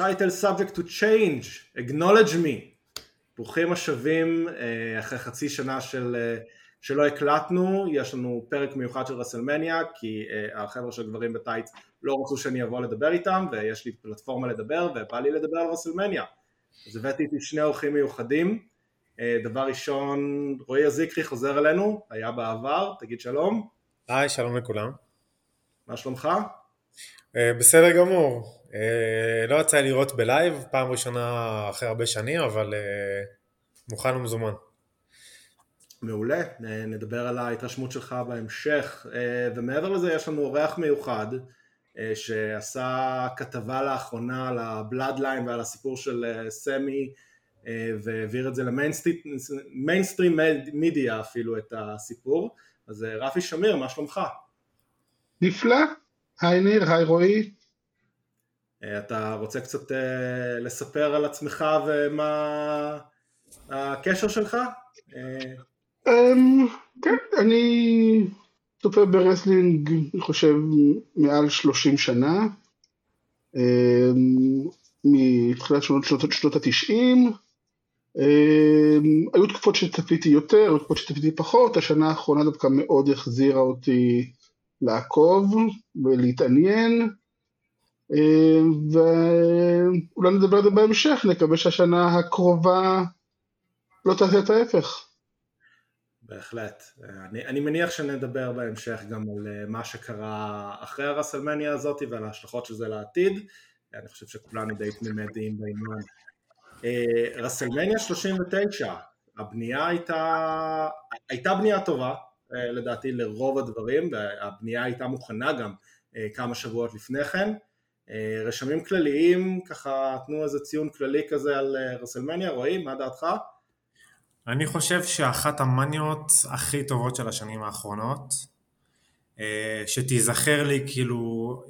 title subject to change, acknowledge me. ברוכים השבים אחרי חצי שנה של, שלא הקלטנו, יש לנו פרק מיוחד של רסלמניה כי החבר'ה של גברים בטייץ לא רצו שאני אבוא לדבר איתם ויש לי פלטפורמה לדבר ובא לי לדבר על רסלמניה. אז הבאתי איתי שני אורחים מיוחדים, דבר ראשון רועי הזיקרי חוזר אלינו, היה בעבר, תגיד שלום. היי, שלום לכולם. מה שלומך? בסדר גמור, אה, לא יצא לי לראות בלייב, פעם ראשונה אחרי הרבה שנים, אבל אה, מוכן ומזומן. מעולה, נדבר על ההתרשמות שלך בהמשך, אה, ומעבר לזה יש לנו אורח מיוחד שעשה כתבה לאחרונה על ה Bloodline ועל הסיפור של סמי והעביר את זה ל mainstream media אפילו את הסיפור, אז רפי שמיר, מה שלומך? נפלא, היי ניר, היי רועי, אה, אתה רוצה קצת אה, לספר על עצמך ומה הקשר שלך? אה, אמ, כן, אני צופה ב wrestling, אני חושב, מעל 30 שנה, אמ, מתחילת שנות, שנות, התשעים, אמ, היו תקופות שצפיתי יותר, תקופות שצפיתי פחות, השנה האחרונה דווקא מאוד החזירה אותי לעקוב ולהתעניין, אה, ואולי נדבר על זה בהמשך, נקווה שהשנה הקרובה לא תעשה את ההפך. בהחלט. אני, אני מניח שנדבר בהמשך גם על אה, מה שקרה אחרי הרסלמניה הזאת ועל ההשלכות של זה לעתיד. אני חושב שכולנו די תמימי דעים בעניין. אה, רסלמניה 39, הבנייה הייתה, הייתה בנייה טובה לדעתי לרוב הדברים, והבנייה הייתה מוכנה גם כמה שבועות לפני כן. אה, רשמים כלליים, ככה תנו איזה ציון כללי כזה על אה, רסלמניה, רועי, מה דעתך? אני חושב שאחת המאניות הכי טובות של השנים האחרונות, אה, שתיזכר לי, כאילו,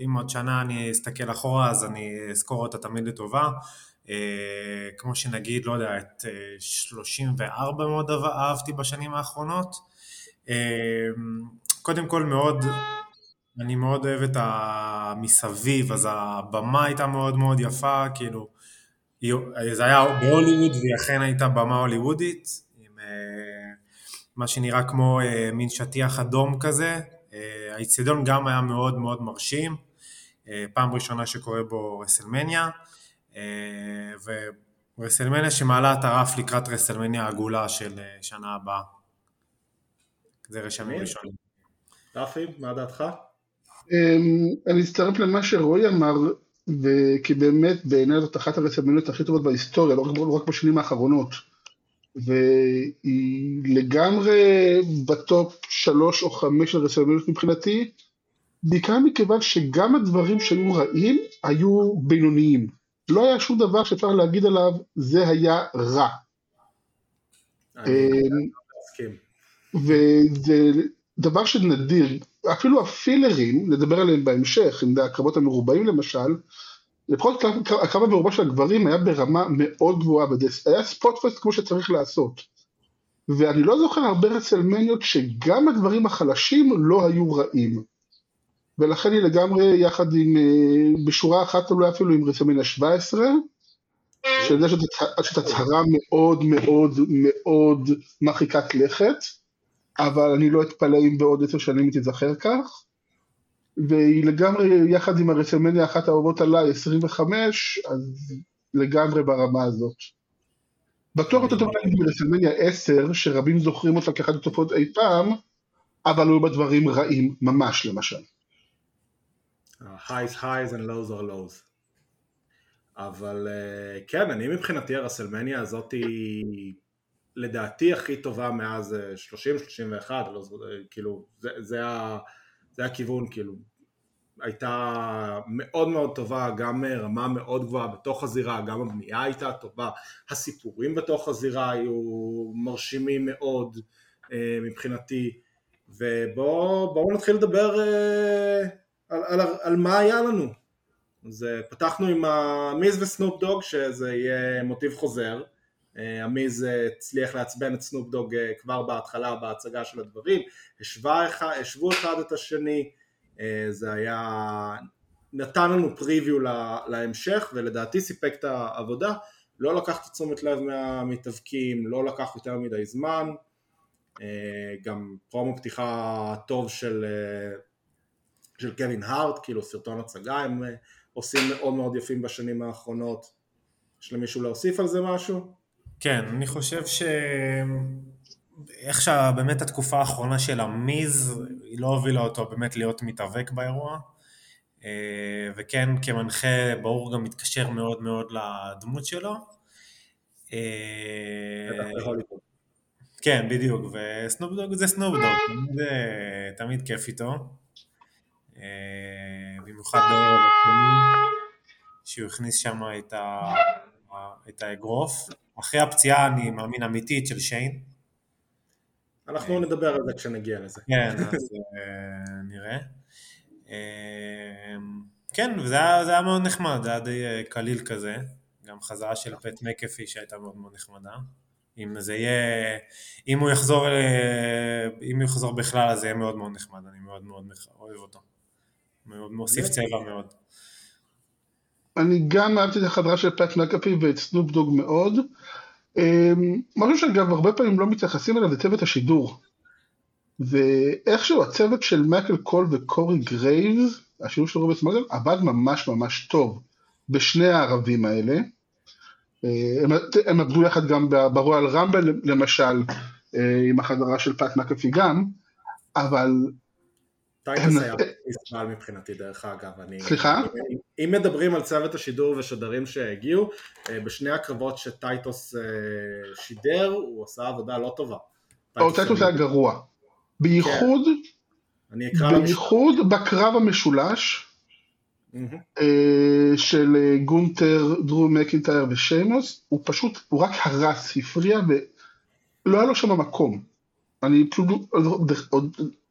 אם עוד שנה אני אסתכל אחורה אז אני אזכור אותה תמיד לטובה, כמו שנגיד, לא יודע, את 34 מאוד אהבתי בשנים האחרונות. קודם כל מאוד אני מאוד אוהב את המסביב, אז הבמה הייתה מאוד מאוד יפה, כאילו, זה היה בהוליווד והיא אכן הייתה במה הוליוודית, עם אה, מה שנראה כמו אה, מין שטיח אדום כזה, אה, האיצטדיון גם היה מאוד מאוד מרשים, פעם ראשונה שקורה בו רסלמניה, ורסלמניה שמעלה את הרף לקראת רסלמניה העגולה של שנה הבאה. זה רשמים ראשונים. רפי, מה דעתך? אמ, אני אצטרף למה שרועי אמר, כי באמת בעיניי זאת אחת הרסלמניות הכי טובות בהיסטוריה, לא רק, לא רק בשנים האחרונות. והיא לגמרי בטופ שלוש או חמש של רסלמניות מבחינתי, בעיקר מכיוון שגם הדברים שהיו רעים היו בינוניים. לא היה שום דבר שאפשר להגיד עליו, זה היה רע. אמ, וזה דבר שנדיר, אפילו הפילרים, נדבר עליהם בהמשך, זה הקרבות המרובעים למשל, לפחות הקרב המרובע של הגברים היה ברמה מאוד גבוהה, היה spotfest כמו שצריך לעשות. ואני לא זוכר הרבה רסלמניות שגם הדברים החלשים לא היו רעים. ולכן היא לגמרי יחד עם, אה, בשורה אחת אולי אפילו עם רסלמניה 17, שזה שזאת הצהרה מאוד מאוד מאוד מרחיקת לכת. אבל אני לא אתפלא אם בעוד עשר שנים היא תיזכר כך. והיא לגמרי, יחד עם הרסלמניה אחת האהובות עליי, 25, אז לגמרי ברמה הזאת. בטוח יותר טוב להגיד ברסלמניה 10, שרבים זוכרים אותה כאחת התופעות אי פעם, אבל היו בה דברים רעים, ממש למשל. highs highs and lows are lows. אבל אה, כן, אני מבחינתי הרסלמניה הזאת היא לדעתי הכי טובה מאז 30-31, אה, לא, כאילו, זה, זה, זה הכיוון, כאילו, הייתה מאוד מאוד טובה, גם רמה מאוד גבוהה בתוך הזירה, גם הבנייה הייתה טובה, הסיפורים בתוך הזירה היו מרשימים מאוד אה, מבחינתי, ובואו נתחיל לדבר אה, על, על, על מה היה לנו. אז פתחנו עם המיז וסנופ דוג, שזה יהיה מוטיב חוזר, עמיז אה, הצליח לעצבן את סנופ דוג אה, כבר בהתחלה בהצגה של הדברים, השוו אחד, את השני, אה, זה היה נתן לנו פריוויו להמשך ולדעתי סיפק את העבודה, לא לקח את תשומת לב מהמתאבקים, לא לקח יותר מדי זמן, אה, גם פרומו פתיחה טוב של, אה, של קווין הארט, כאילו סרטון הצגה הם אה, עושים מאוד מאוד יפים בשנים האחרונות. יש למישהו להוסיף על זה משהו? כן, אני חושב ש... איך שבאמת התקופה האחרונה של המיז, היא לא הובילה אותו באמת להיות מתאבק באירוע. וכן, כמנחה, ברור גם מתקשר מאוד מאוד לדמות שלו. כן, בדיוק, וסנופדוג זה סנופדוג, תמיד, תמיד כיף איתו. במיוחד שהוא הכניס שם את האגרוף. אחרי הפציעה, אני מאמין, אמיתית של שיין. אנחנו נדבר על זה כשנגיע לזה. כן, אז נראה. כן, וזה היה, היה מאוד נחמד, זה היה די קליל כזה. גם חזרה של פט מקפי שהייתה מאוד מאוד נחמדה. אם זה יהיה, אם הוא יחזור, אם הוא יחזור בכלל אז זה יהיה מאוד מאוד נחמד, אני מאוד מאוד אוהב אותו. מאוד מוסיף צבע מאוד. אני גם אהבתי את החזרה של פט מקאפי ואת סנופ דוג מאוד. אמ, משהו שאגב הרבה פעמים לא מתייחסים אליו זה צוות השידור. ואיכשהו הצוות של מייקל קול וקורי גרייבס, השילוב של רוברט מודל, עבד ממש ממש טוב בשני הערבים האלה. אה, הם, הם עבדו יחד גם ברויאל רמבל למשל, אה, עם החזרה של פאט מקאפי גם, אבל... טייטוס היה נסבל מבחינתי דרך אגב, אני... סליחה? אם מדברים על צוות השידור ושדרים שהגיעו, אה, בשני הקרבות שטייטוס שידר, הוא עשה עבודה לא טובה. או טייטוס היה גרוע. בייחוד, כן. בייחוד בקרב המשולש, אה, של אה, גונטר, דרו מקינטייר ושיימוס, הוא פשוט, הוא רק הרס, הפריע ולא היה לו שם מקום. אני פשוט,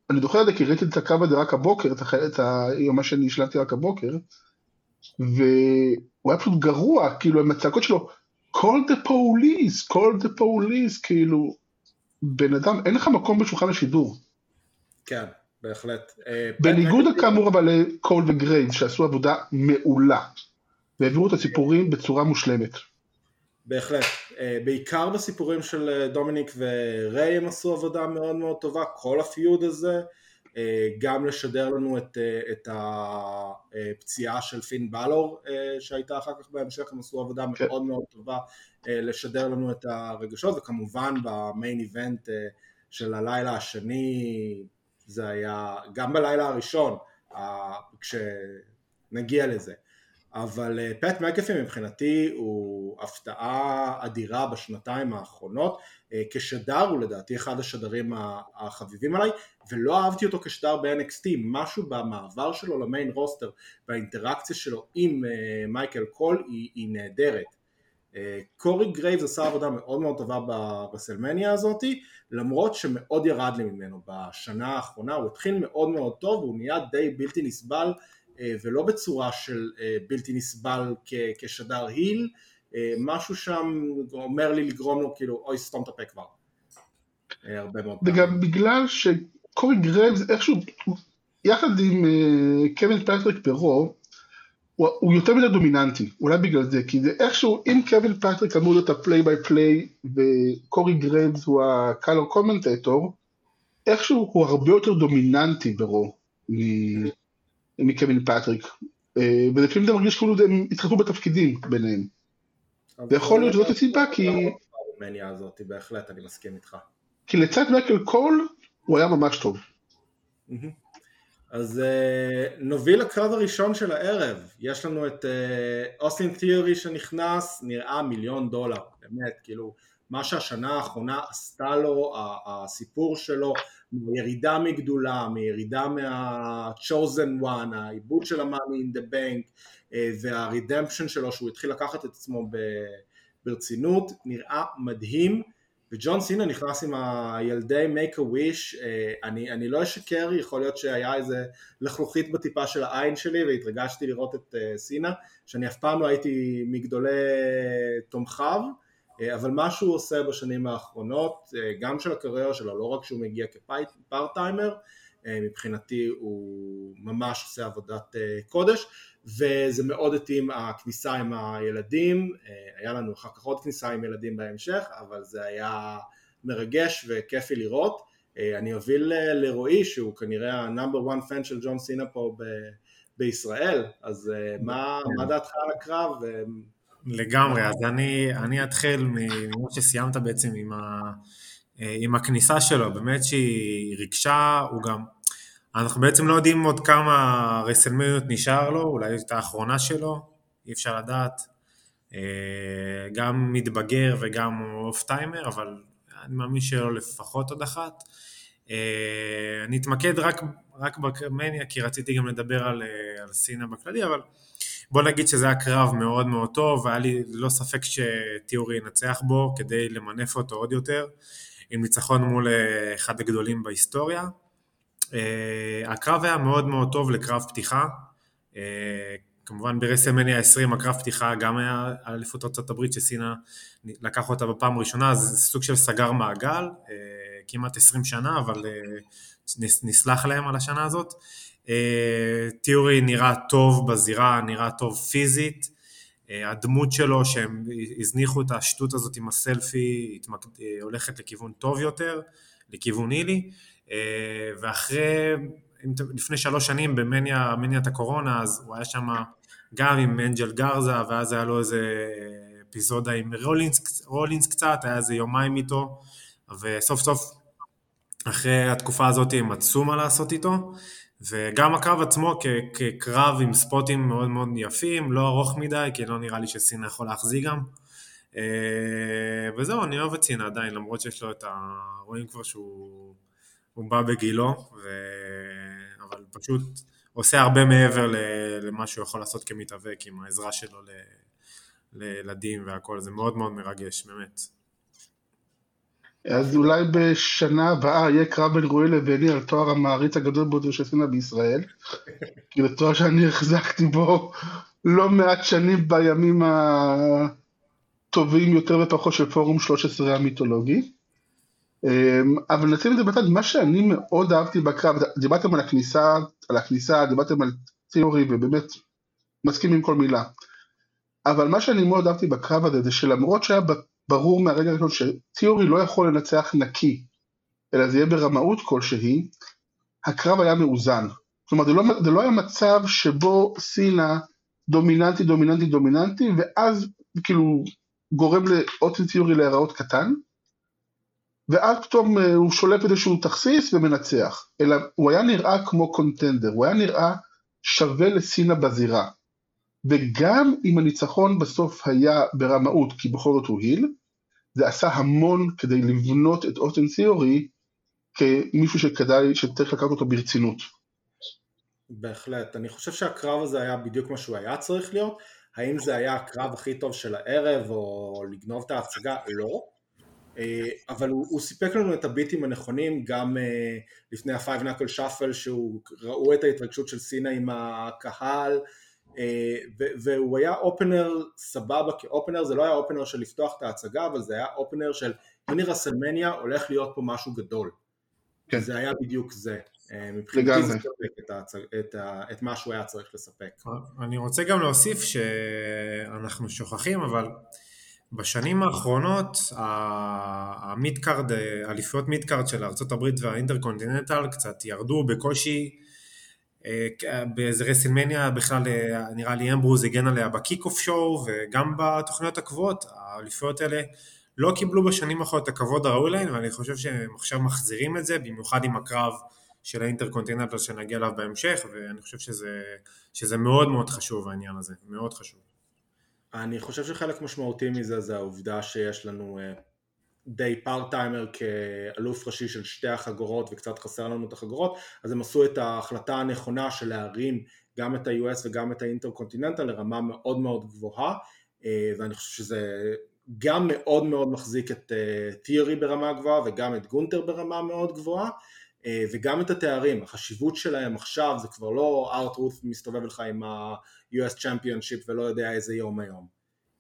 אני זוכר את זה כי ראיתי את הקו הזה רק הבוקר, את מה שאני השלמתי רק הבוקר, והוא היה פשוט גרוע, כאילו עם הצעקות שלו, call the police, call the police, כאילו, בן אדם, אין לך מקום בשולחן השידור. כן. בהחלט. אה, בניגוד כאמור אבל לקול וגרייד שעשו עבודה מעולה והעבירו את הסיפורים בצורה מושלמת. בהחלט, אה, בעיקר בסיפורים של אה, דומיניק וריי הם עשו עבודה מאוד מאוד טובה, כל הפיוד הזה, גם לשדר לנו את, את הפציעה של פין בלור שהייתה אחר כך בהמשך, הם עשו עבודה כן. מאוד מאוד טובה לשדר לנו את הרגשות וכמובן במיין איבנט של הלילה השני זה היה גם בלילה הראשון, כשנגיע לזה. אבל אה, פט מקאפי מבחינתי הוא הפתעה אדירה בשנתיים האחרונות. אה, כשדר הוא לדעתי אחד השדרים החביבים עליי, ולא אהבתי אותו כשדר ב-NXT, משהו במעבר שלו למיין רוסטר והאינטראקציה שלו עם אה, מייקל קול היא, היא נהדרת. קורי גרייבס עשה עבודה מאוד מאוד טובה ברסלמניה הזאתי, למרות שמאוד ירד לי ממנו בשנה האחרונה, הוא התחיל מאוד מאוד טוב, הוא נהיה די בלתי נסבל, ולא בצורה של אה, בלתי נסבל כשדר heel, אה, משהו שם אומר לי לגרום לו כאילו, אוי סתום את הפה כבר. וגם בגלל שקורי גרייבס איכשהו, יחד עם קווין פטריק ברו, הוא, הוא יותר מדי דומיננטי, אולי בגלל זה, כי זה איכשהו, אם קווין פטריק אמור להיות ה play by play וקורי גרייבס הוא ה color commentator, איכשהו הוא הרבה יותר דומיננטי ברו מקווין פטריק. אה, ולפעמים זה מרגיש כאילו הם התחלפו בתפקידים ביניהם. ויכול להיות שזאת הסיבה כי... הזאת, בהחלט, אני מסכים איתך. כי לצד מייקל קול הוא היה ממש טוב. אז uh, נוביל לקרב הראשון של הערב, יש לנו את אוסטין uh, תיאורי שנכנס, נראה מיליון דולר, באמת, כאילו, מה שהשנה האחרונה עשתה לו, הסיפור שלו, מירידה מגדולה, מירידה מה-chosen one, העיבוד של ה-money in the bank uh, והרידמפשן שלו שהוא התחיל לקחת את עצמו ברצינות, נראה מדהים, וג'ון סינה נכנס עם הילדי make a wish, אה, אני, אני לא אשקר, יכול להיות שהיה איזה לחלוכית בטיפה של העין שלי והתרגשתי לראות את אה, סינה, שאני אף פעם לא הייתי מגדולי תומכיו, אה, אבל מה שהוא עושה בשנים האחרונות, גם של הקריירה שלו, לא רק שהוא מגיע כפארט טיימר, מבחינתי הוא ממש עושה עבודת קודש וזה מאוד התאים הכניסה עם הילדים, היה לנו אחר כך עוד כניסה עם ילדים בהמשך, אבל זה היה מרגש וכיפי לראות. אני אוביל לרועי שהוא כנראה ה-number one fan של ג'ון סינה פה ב- בישראל, אז מה, מה דעתך על הקרב? לגמרי, אז אני, אני אתחיל ממה שסיימת בעצם עם, ה, עם הכניסה שלו, באמת שהיא ריגשה, הוא גם, אנחנו בעצם לא יודעים עוד כמה רסלמניות נשאר לו, אולי את האחרונה שלו, אי אפשר לדעת, גם מתבגר וגם part timer, אבל אני מאמין שלא לפחות עוד אחת. אני אתמקד רק, רק בקרמניה, כי רציתי גם לדבר על, על סינה בכללי, אבל בוא נגיד שזה היה קרב מאוד מאוד טוב, והיה לי לא ספק שתיאורי ינצח בו כדי למנף אותו עוד יותר, עם ניצחון מול אחד הגדולים בהיסטוריה. הקרב היה מאוד מאוד טוב לקרב פתיחה, כמובן ברסלמניה 20 הקרב פתיחה גם היה אליפות ארצות הברית שסינה לקח אותה בפעם הראשונה, זה סוג של סגר מעגל, כמעט 20 שנה, אבל נסלח להם על השנה הזאת. תיאורי נראה טוב בזירה, נראה טוב פיזית, הדמות שלו שהם הזניחו את השטות הזאת עם הסלפי הולכת לכיוון טוב יותר, לכיוון אילי, ואחרי, לפני שלוש שנים במניה, הקורונה, אז הוא היה שם גם עם אנג'ל גרזה, ואז היה לו איזה אפיזודה עם רולינס, רולינס קצת, היה איזה יומיים איתו, וסוף סוף אחרי התקופה הזאת הם מצאו מה לעשות איתו, וגם הקרב עצמו כקרב עם ספוטים מאוד מאוד יפים, לא ארוך מדי, כי לא נראה לי שסינה יכול להחזיק גם. וזהו, אני אוהב את סינה עדיין, למרות שיש לו את ה... רואים כבר שהוא בא בגילו, ו... אבל פשוט עושה הרבה מעבר למה שהוא יכול לעשות כמתאבק עם העזרה שלו לילדים והכל, זה מאוד מאוד מרגש, באמת. אז אולי בשנה הבאה יהיה קרב בין רועי לביני על תואר המעריץ הגדול ביותר של סינה בישראל. כי זה תואר שאני החזקתי בו לא מעט שנים בימים הטובים יותר ופחות של פורום 13 המיתולוגי. אבל נשים את זה בצד, מה שאני מאוד אהבתי בקרב, דיברתם על הכניסה, על הכניסה, דיברתם על תיאורי ובאמת מסכים עם כל מילה. אבל מה שאני מאוד אהבתי בקרב הזה זה שלמרות שהיה ברור מהרגע הראשון שתיאורי לא יכול לנצח נקי, אלא זה יהיה ברמאות כלשהי, הקרב היה מאוזן. כלומר זה לא, זה לא היה מצב שבו סינה דומיננטי דומיננטי דומיננטי ואז כאילו גורם לאוטי תיאורי להיראות קטן ואז פתאום הוא שולף איזשהו תכסיס ומנצח, אלא הוא היה נראה כמו קונטנדר, הוא היה נראה שווה לסינה בזירה. וגם אם הניצחון בסוף היה ברמאות, כי בכל זאת הוא היל, זה עשה המון כדי לבנות את אוסטן סיורי כמישהו שכדאי, שצריך לקחת אותו ברצינות. בהחלט, אני חושב שהקרב הזה היה בדיוק מה שהוא היה צריך להיות, האם זה היה הקרב הכי טוב של הערב או לגנוב את ההצגה? לא, אבל הוא, הוא סיפק לנו את הביטים הנכונים גם לפני ה-Five Knuckle Shuffle שהוא ראו את ההתרגשות של סינה עם הקהל והוא היה אופנר סבבה כאופנר, זה לא היה אופנר של לפתוח את ההצגה, אבל זה היה אופנר של הנה רסלמניה הולך להיות פה משהו גדול. כן. זה היה בדיוק זה. מבחינתי זה ספק את, את, ה, את מה שהוא היה צריך לספק. אני רוצה גם להוסיף שאנחנו שוכחים, אבל בשנים האחרונות ה midcard, אליפויות midcard של ארה"ב והאינטרקונטיננטל קצת ירדו בקושי באיזה רסלמניה בכלל נראה לי אמברוז הגן עליה ב kickoff show וגם בתוכניות הקבועות האליפויות האלה לא קיבלו בשנים האחרונות את הכבוד הראוי להן ואני חושב שהם עכשיו מחזירים את זה במיוחד עם הקרב של האינטרקונטיננטל שנגיע אליו בהמשך ואני חושב שזה, שזה מאוד מאוד חשוב העניין הזה, מאוד חשוב. אני חושב שחלק משמעותי מזה זה העובדה שיש לנו די part timer כאלוף ראשי של שתי החגורות וקצת חסר לנו את החגורות אז הם עשו את ההחלטה הנכונה של להרים גם את ה-US וגם את האינטרקונטיננטל לרמה מאוד מאוד גבוהה ואני חושב שזה גם מאוד מאוד מחזיק את תיארי ברמה גבוהה וגם את גונטר ברמה מאוד גבוהה וגם את התארים, החשיבות שלהם עכשיו זה כבר לא ארטרוט מסתובב לך עם ה-US Championship ולא יודע איזה יום היום.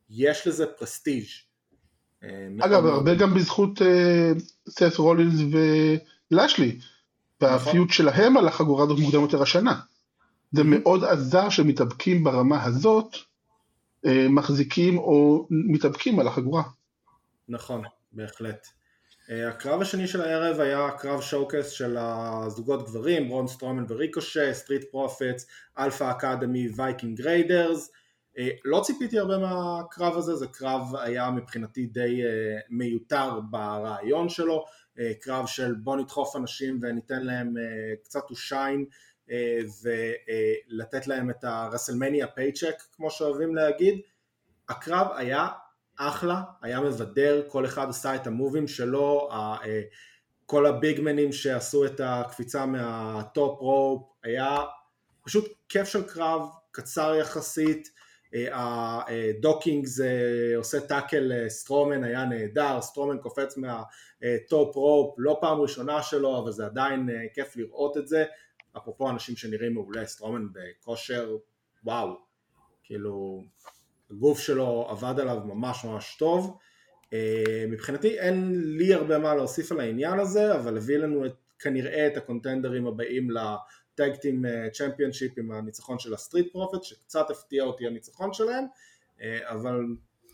יש לזה פרסטיג' אגב, הרבה גם בזכות סס רולינס ולשלי. והפיוט שלהם על החגורה הזאת מוקדם יותר השנה. זה מאוד עזר שמתאבקים ברמה הזאת, אה, מחזיקים או מתאבקים על החגורה. נכון, בהחלט. אה, הקרב השני של הערב היה קרב showcase של הזוגות גברים, ברון סטרומן וריקושה, Street Profits, Alpha Academy, Viking Raiders. לא ציפיתי הרבה מהקרב הזה, זה קרב היה מבחינתי די אה, מיותר ברעיון שלו, אה, קרב של בוא נדחוף אנשים וניתן להם קצת to shine ולתת להם את הרסלמניה פייצ'ק כמו שאוהבים להגיד. הקרב היה אחלה, היה מבדר, כל אחד עשה את המובים שלו, אה, כל הביגמנים שעשו את הקפיצה מהטופ רופ, היה פשוט כיף של קרב, קצר יחסית, אה, הדוקינג זה עושה טאקל סטרומן היה נהדר, סטרומן קופץ מהטופ רופ, לא פעם ראשונה שלו, אבל זה עדיין אה, כיף לראות את זה, אפרופו אנשים שנראים מעולה, סטרומן בכושר, וואו, כאילו הגוף שלו עבד עליו ממש ממש טוב. אה, מבחינתי אין לי הרבה מה להוסיף על העניין הזה, אבל הביא לנו את, כנראה את הקונטנדרים הבאים ל tag team championship עם הניצחון של ה Street Profits, שקצת הפתיע אותי הניצחון שלהם, אה, אבל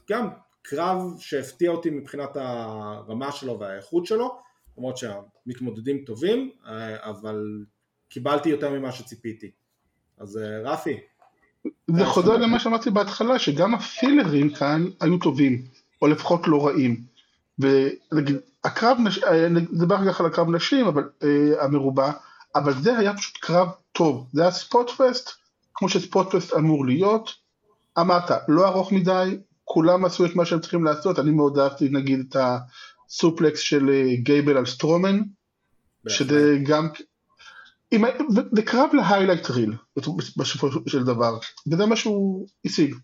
גם קרב שהפתיע אותי מבחינת הרמה שלו והאיכות שלו, למרות שהמתמודדים טובים, אה, אבל קיבלתי יותר ממה שציפיתי. אז רפי, זה חוזר למה שאמרתי בהתחלה, שגם הפילרים כאן היו טובים, או לפחות לא רעים. והקרב, נדבר רגע על הקרב נשים, אבל, uh, המרובע, אבל זה היה פשוט קרב טוב. זה היה ספוטפסט, כמו שספוטפסט אמור להיות. אמרת, לא ארוך מדי, כולם עשו את מה שהם צריכים לעשות, אני מאוד אהבתי נגיד את ה suplex של אה, גייבל על סטרומן, שזה גם, זה קרב ל highlight reel בסופו של דבר, וזה מה שהוא השיג.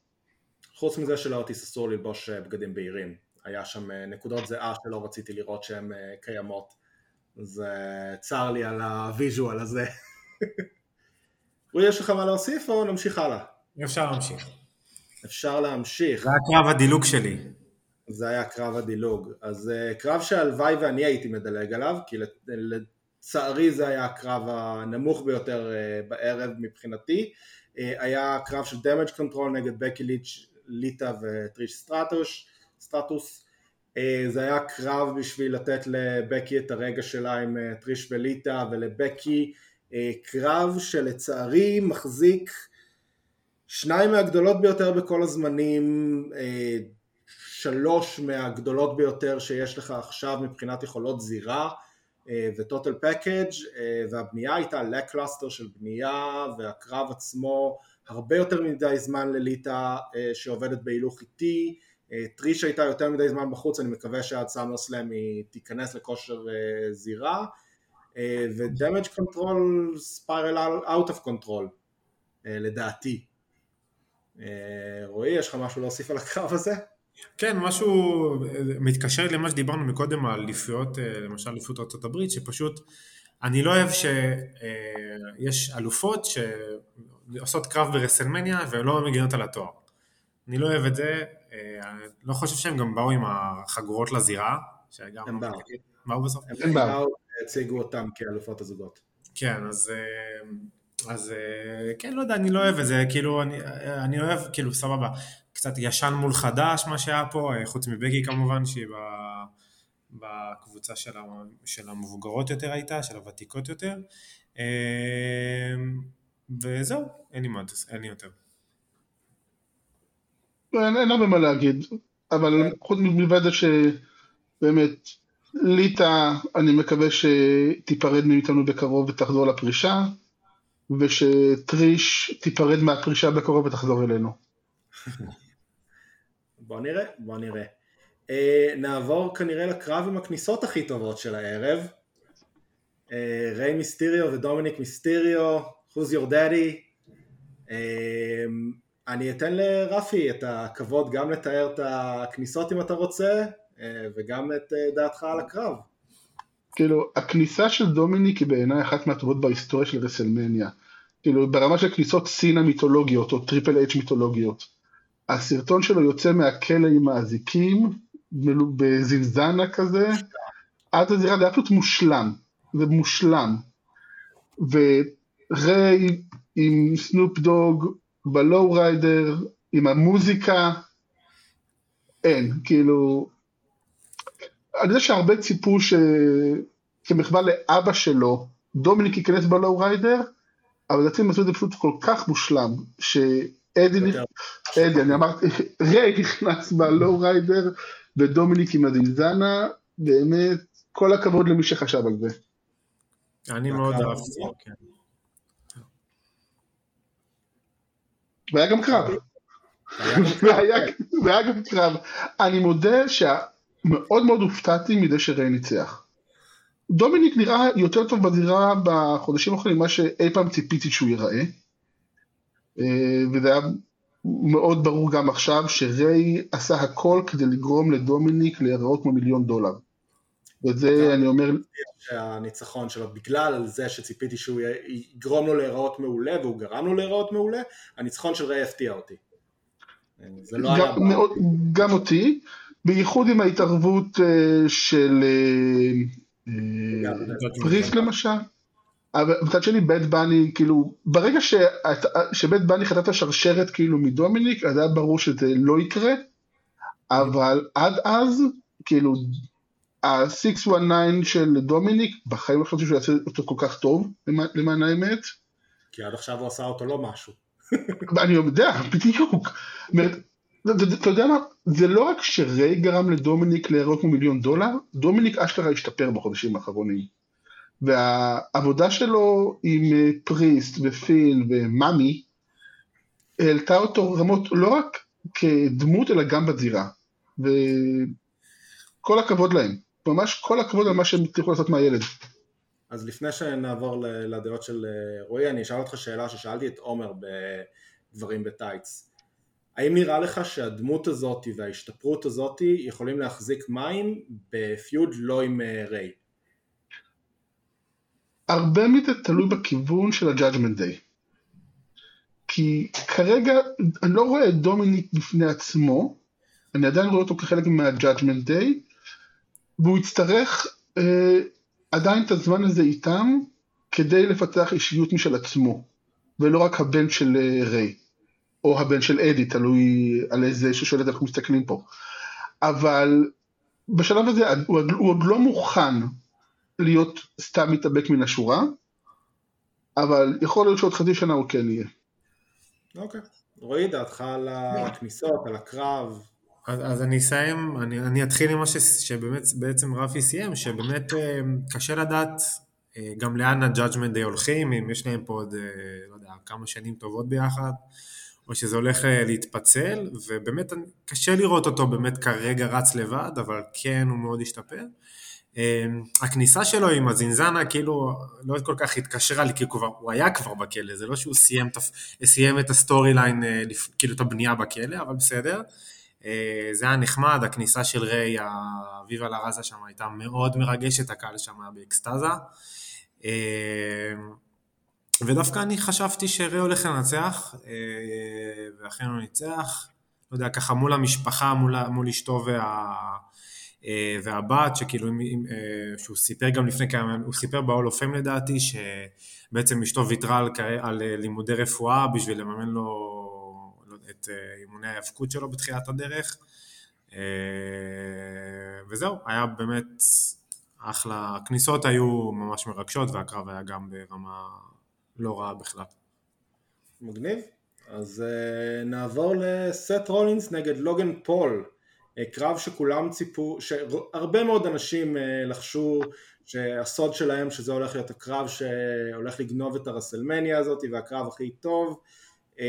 חוץ מזה שלאוטיס אסור ללבוש אה, בגדים בהירים, היה שם אה, נקודות זהה שלא רציתי לראות שהן קיימות, אז צר לי על ה visual הזה. רועי, יש לך מה להוסיף או נמשיך הלאה? אפשר להמשיך. אפשר להמשיך. זה היה קרב הדילוג שלי. זה היה קרב הדילוג. אז קרב שהלוואי ואני הייתי מדלג עליו, כי לצערי זה היה הקרב הנמוך ביותר אה, בערב מבחינתי, אה, היה קרב של Damage Control נגד בקי ליץ', ליטה וטריש סטרטוש, סטרטוס, אה, זה היה קרב בשביל לתת לבקי את הרגע שלה עם טריש וליטה ולבקי קרב שלצערי מחזיק שניים מהגדולות ביותר בכל הזמנים, שלוש מהגדולות ביותר שיש לך עכשיו מבחינת יכולות זירה ו total package והבנייה הייתה ל cluster של בנייה והקרב עצמו הרבה יותר מדי זמן לליטה אה, שעובדת בהילוך איטי אה, טריש הייתה יותר מדי זמן בחוץ, אני מקווה שעד SummerSlam היא תיכנס לכושר אה, זירה ו Damage Control spiral out of control לדעתי. רועי, יש לך משהו להוסיף על הקרב הזה? כן, משהו מתקשר למה שדיברנו מקודם על אליפויות, אה, למשל אליפות ארה"ב, שפשוט אני לא אוהב שיש אלופות שעושות קרב ברסלמניה ולא מגינות על התואר. אני לא אוהב את זה, אה, לא חושב שהם גם באו עם החגורות לזירה, שגם... הם באו. באו בסוף? הם באו, הציגו אותם כאלופות הזוגות. כן, אז... אה, אז כן, לא יודע, אני לא אוהב את זה, כאילו, אני, אני אוהב, כאילו, סבבה, קצת ישן מול חדש מה שהיה פה, אה, חוץ מבגי כמובן, שהיא בקבוצה של, של המבוגרות יותר הייתה, של הוותיקות יותר. אה, וזהו, אין לי מה, אין לי יותר. אין, אין הרבה מה להגיד, אבל חוץ מלבד זה שבאמת ליטא, אני מקווה שתיפרד מאיתנו בקרוב ותחזור לפרישה, ושטריש תיפרד מהפרישה בקרוב ותחזור אלינו. בוא נראה, בוא נראה. Uh, נעבור כנראה לקרב עם הכניסות הכי טובות של הערב. Uh, ריי מיסטיריו ודומיניק מיסטיריו, who's your daddy. Uh, אני אתן לרפי את הכבוד גם לתאר את הכניסות אם אתה רוצה, uh, וגם את uh, דעתך על הקרב. כאילו, הכניסה של דומיניק היא בעיניי אחת מהטובות בהיסטוריה של רסלמניה. כאילו, ברמה של כניסות סינה המיתולוגיות, או טריפל אייץ' מיתולוגיות. הסרטון שלו יוצא מהכלא עם האזיקים, בזינזנה כזה, עד הזירה זה היה פשוט מושלם, זה מושלם. וריי עם סנופ דוג ב lowrider, עם המוזיקה, אין, כאילו, אני יודע שהרבה ציפו שכמחווה לאבא שלו, דומיניק ייכנס ב lowrider, אבל לדעתי הם עשו את זה פשוט כל כך מושלם, שאדי, אדי, אני אמרתי, ריי נכנס ב lowrider, ודומיניק עם הזינזנה, באמת, כל הכבוד למי שחשב על זה. אני מאוד אהבתי, כן. והיה גם קרב. והיה גם קרב. אני מודה שמאוד מאוד הופתעתי מזה שריי ניצח. דומיניק נראה יותר טוב בזירה בחודשים האחרונים ממה שאי פעם ציפיתי שהוא ייראה. אה, וזה היה מאוד ברור גם עכשיו שריי עשה הכל כדי לגרום לדומיניק להיראות כמו מיליון דולר. וזה אני אומר... שהניצחון שלו, בגלל זה שציפיתי שהוא יגרום לו להיראות מעולה, והוא גרם לו להיראות מעולה, הניצחון של ריי הפתיע אותי. זה לא היה... גם אותי, בייחוד עם ההתערבות אה, של אה, אה, פריס למשל. אבל מצד שני בית בני כאילו ברגע שבית בני חטא את השרשרת כאילו מדומיניק אז היה ברור שזה לא יקרה אבל עד אז כאילו ה-619 של דומיניק, בחיים לא חשבתי שהוא יעשה אותו כל כך טוב, למען האמת. כי עד עכשיו הוא עשה אותו לא משהו. אני יודע, בדיוק. אתה יודע מה, זה לא רק שריי גרם לדומיניק להיראות כמו מיליון דולר, דומיניק אשכרה השתפר בחודשים האחרונים. והעבודה שלו עם אה, פריסט ופין ומאמי, העלתה אותו רמות לא רק כדמות אלא גם בזירה. וכל הכבוד להם. ממש כל הכבוד על מה שהם הצליחו לעשות מהילד. אז לפני שנעבור לדעות של אה, רועי, אני אשאל אותך שאלה ששאלתי את עומר בדברים בטייץ. האם נראה לך שהדמות הזאת וההשתפרות הזאת יכולים להחזיק מים בפיוד לא עם אה, ריי? הרבה מזה תלוי בכיוון של ה-Judgment Day. כי כרגע אני לא רואה את דומיניק בפני עצמו, אני עדיין רואה אותו כחלק מה-Judgment Day, והוא יצטרך אה, עדיין את הזמן הזה איתם כדי לפתח אישיות משל עצמו, ולא רק הבן של אה, ריי, או הבן של אדי, תלוי על איזה ששואלת אנחנו מסתכלים פה. אבל בשלב הזה הוא, הוא עוד לא מוכן להיות סתם מתאבק מן השורה, אבל יכול להיות שעוד חצי שנה הוא כן יהיה. אוקיי. רועי, דעתך על הכניסות, על הקרב, אז, אז אני אסיים, אני, אני אתחיל עם מה שבאמת בעצם רפי סיים, שבאמת אה, קשה לדעת אה, גם לאן ה-judgment day הולכים, אם יש להם פה עוד, אה, לא יודע, כמה שנים טובות ביחד, או שזה הולך להתפצל, ובאמת קשה לראות אותו באמת כרגע רץ לבד, אבל כן הוא מאוד השתפר. הכניסה שלו עם הזינזנה כאילו לא כל כך התקשרה לי, כי הוא, הוא היה כבר בכלא, זה לא שהוא סיים, סיים את ה storyline, כאילו את הבנייה בכלא, אבל בסדר. אה, זה היה נחמד, הכניסה של ריי, ה Viva La Raza שם הייתה מאוד מרגשת, הקהל שם היה באקסטזה. אה, ודווקא אני חשבתי שריי הולך לנצח, אה, ואכן הוא ניצח. לא יודע, ככה מול המשפחה, מול, מול אשתו וה, והבת, שכאילו, שהוא סיפר גם לפני כמה, הוא סיפר of Fame לדעתי, שבעצם אשתו ויתרה על, על לימודי רפואה בשביל לממן לו את אה, אימוני ההיאבקות שלו בתחילת הדרך. אה, וזהו, היה באמת אחלה, הכניסות היו ממש מרגשות והקרב היה גם ברמה לא רעה בכלל. מגניב. אז אה, נעבור לסט רולינס נגד לוגן פול. אה, קרב שכולם ציפו, שהרבה מאוד אנשים אה, לחשו שהסוד שלהם שזה הולך להיות הקרב שהולך לגנוב את הרסלמניה הזאת והקרב הכי טוב. אה,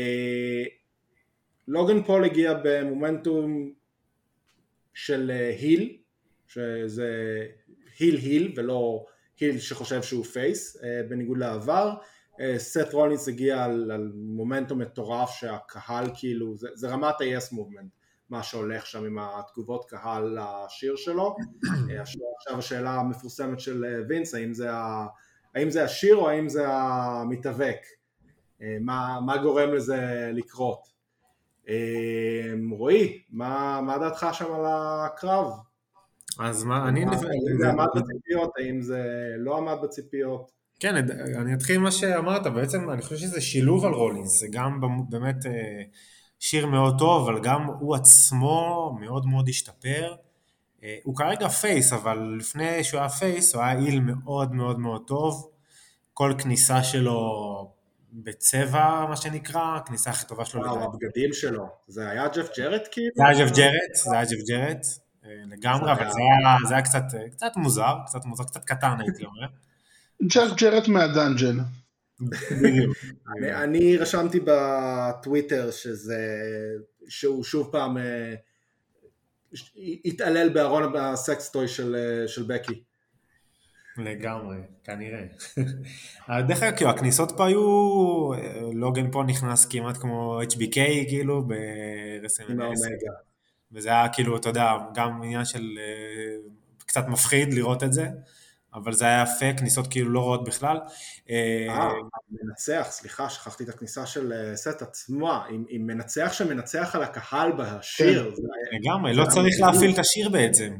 לוגן פול הגיע במומנטום של היל, אה, שזה היל היל ולא היל שחושב שהוא פייס, אה, בניגוד לעבר. אה, סט רולינס הגיע על, על מומנטום מטורף שהקהל כאילו, זה, זה רמת ה-yes movement, מה שהולך שם עם התגובות קהל לשיר שלו. עכשיו השאלה המפורסמת של וינס, האם זה, ה, האם זה השיר או האם זה המתאבק? מה, מה גורם לזה לקרות? אמ, רועי, מה, מה דעתך שם על הקרב? אז מה, אני... האם זה עמד בציפיות, האם זה לא עמד בציפיות? כן, אני אתחיל עם מה שאמרת, בעצם אני חושב שזה שילוב על רולינס, זה גם באמת אה, שיר מאוד טוב, אבל גם הוא עצמו מאוד מאוד השתפר. אה, הוא כרגע face, אבל לפני שהוא היה face, הוא היה heel מאוד מאוד מאוד טוב. כל כניסה שלו בצבע, מה שנקרא, הכניסה הכי טובה שלו. וואו, הבגדים שלו. זה היה ג'ף ג'רט כאילו? זה היה ג'ף ג'רט, זה היה ג'ף ג'רט, אה, לגמרי, אבל זה היה, זה היה קצת, קצת מוזר, קצת מוזר, קצת קטן הייתי אומר. ג'ף ג'רט מהדאנג'ן. אני רשמתי בטוויטר שזה, שהוא שוב פעם אה, התעלל בארון הסקסטוי אה, של בקי. לגמרי, כנראה. דרך אגב, כאילו, הכניסות פה היו, לוגן פה נכנס כמעט כמו HBK, כאילו, ברסלמניה וזה היה כאילו, אתה יודע, גם עניין של אה, קצת מפחיד לראות את זה. אבל זה היה יפה, כניסות כאילו לא רעות בכלל. אה, מנצח, סליחה, שכחתי את הכניסה של אה, סט עצמה, עם, עם מנצח שמנצח על הקהל בשיר. כן, לגמרי, לא צריך להפעיל את השיר בעצם.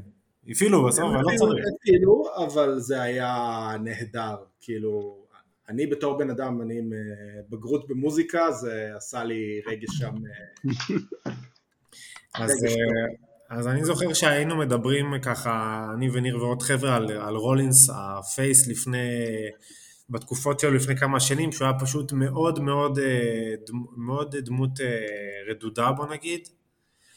הפעילו בסוף, אבל לא צריך. כאילו, אבל זה היה נהדר, כאילו, אני בתור בן אדם, אני עם אה, בגרות במוזיקה, זה עשה לי רגש שם. אז אז אני זוכר שהיינו מדברים ככה, אני וניר ועוד חבר'ה על, על רולינס, הפייס לפני, בתקופות שלו לפני כמה שנים, שהוא היה פשוט מאוד מאוד, אה, מאוד דמות אה, רדודה בוא נגיד.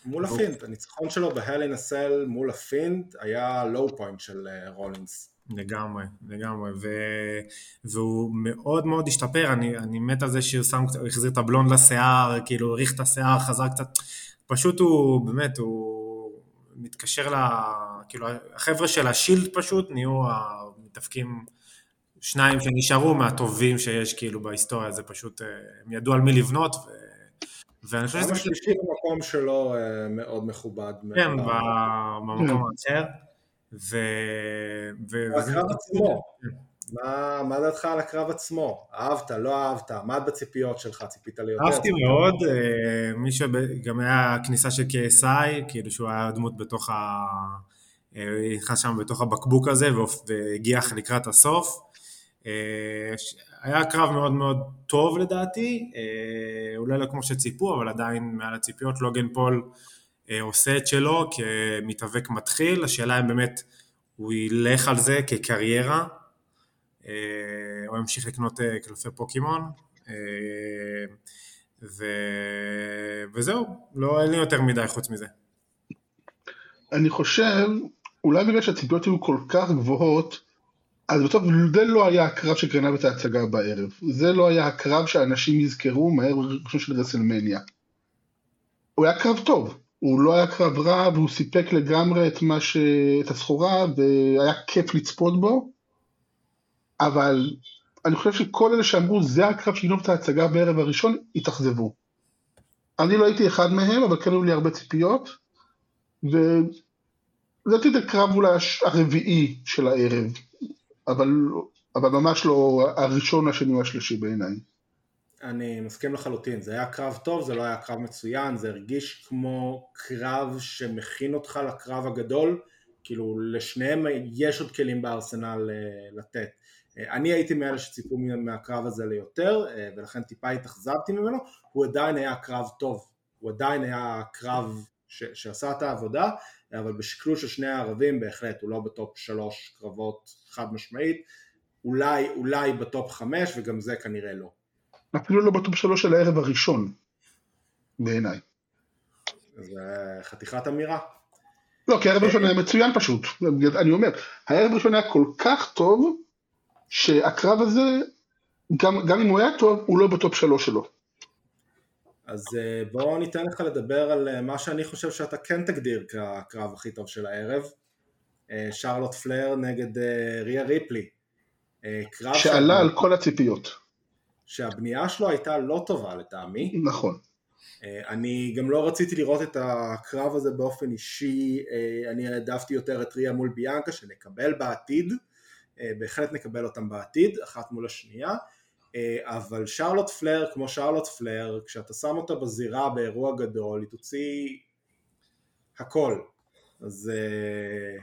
מול ה Fiend, הניצחון שלו בהלן הסל מול הפינט היה low point של אה, רולינס. לגמרי, לגמרי, ו... והוא מאוד מאוד השתפר, אני, אני מת על זה שהוא שם, החזיר את הבלונד לשיער, כאילו האריך את השיער, חזר קצת, פשוט הוא, באמת, הוא מתקשר ל... כאילו, החבר'ה של ה Shield פשוט נהיו המתאבקים שניים שנשארו מהטובים שיש כאילו בהיסטוריה, זה פשוט, אה, הם ידעו על מי לבנות, ו... ואני חושב שזה... השלישי במקום שלו אה, מאוד מכובד. כן, במקום האחר. ו... הקרב עצמו. מה, מה דעתך על הקרב עצמו? אהבת, לא אהבת? מה בציפיות שלך? ציפית ליותר? אהבתי מאוד, אה, מי שגם היה כניסה של KSI, כאילו שהוא היה דמות בתוך ה... אה, נכנס שם בתוך הבקבוק הזה והגיח לקראת הסוף. אה, היה קרב מאוד מאוד טוב לדעתי, אולי לא כמו שציפו, אבל עדיין מעל הציפיות, לוגן פול עושה את שלו כמתאבק מתחיל, השאלה אם באמת הוא ילך על זה כקריירה, אה, ימשיך לקנות אה, קלפי פוקימון, אה, ו... וזהו, לא, אין לי יותר מדי חוץ מזה. אני חושב, אולי בגלל שהציפיות היו כל כך גבוהות, אז בסוף זה לא היה הקרב שקרנה את ההצגה בערב. זה לא היה הקרב שאנשים יזכרו מהר ראשון של רסלמניה. הוא היה קרב טוב, הוא לא היה קרב רע והוא סיפק לגמרי את, ש... את הסחורה והיה כיף לצפות בו. אבל אני חושב שכל אלה שאמרו זה הקרב שיגנוב את ההצגה בערב הראשון, התאכזבו. אני לא הייתי אחד מהם, אבל כן היו לי הרבה ציפיות, ולדעתי זה קרב אולי הרביעי של הערב, אבל, אבל ממש לא הראשון, השני או השלישי בעיניי. אני מסכים לחלוטין, זה היה קרב טוב, זה לא היה קרב מצוין, זה הרגיש כמו קרב שמכין אותך לקרב הגדול, כאילו לשניהם יש עוד כלים בארסנל אה, לתת. אני הייתי מאלה שציפו מהקרב הזה ליותר, אה, ולכן טיפה התאכזבתי ממנו, הוא עדיין היה קרב טוב, הוא עדיין היה קרב ש- שעשה את העבודה, אבל בשקלול של שני הערבים בהחלט, הוא לא בטופ שלוש קרבות חד משמעית, אולי, אולי בטופ חמש, וגם זה כנראה לא. אפילו לא בטופ שלוש של הערב הראשון, בעיניי. זה חתיכת אמירה. לא, כי הערב הראשון היה מצוין פשוט, אני אומר, הערב הראשון היה כל כך טוב, שהקרב הזה, גם, גם אם הוא היה טוב, הוא לא בטופ שלוש שלו. אז אה, בואו ניתן לך לדבר על אה, מה שאני חושב שאתה כן תגדיר כקרב הכי טוב של הערב. אה, שרלוט פלר נגד ריה ריפלי. קרב שעלה ש... על כל הציפיות. שהבנייה שלו הייתה לא טובה לטעמי. נכון. אני גם לא רציתי לראות את הקרב הזה באופן אישי, אני העדפתי יותר את ריה מול ביאנקה שנקבל בעתיד. בהחלט נקבל אותם בעתיד, אחת מול השנייה, אבל שרלוט פלר כמו שרלוט פלר, כשאתה שם אותה בזירה באירוע גדול, היא תוציא הכל, אז אה,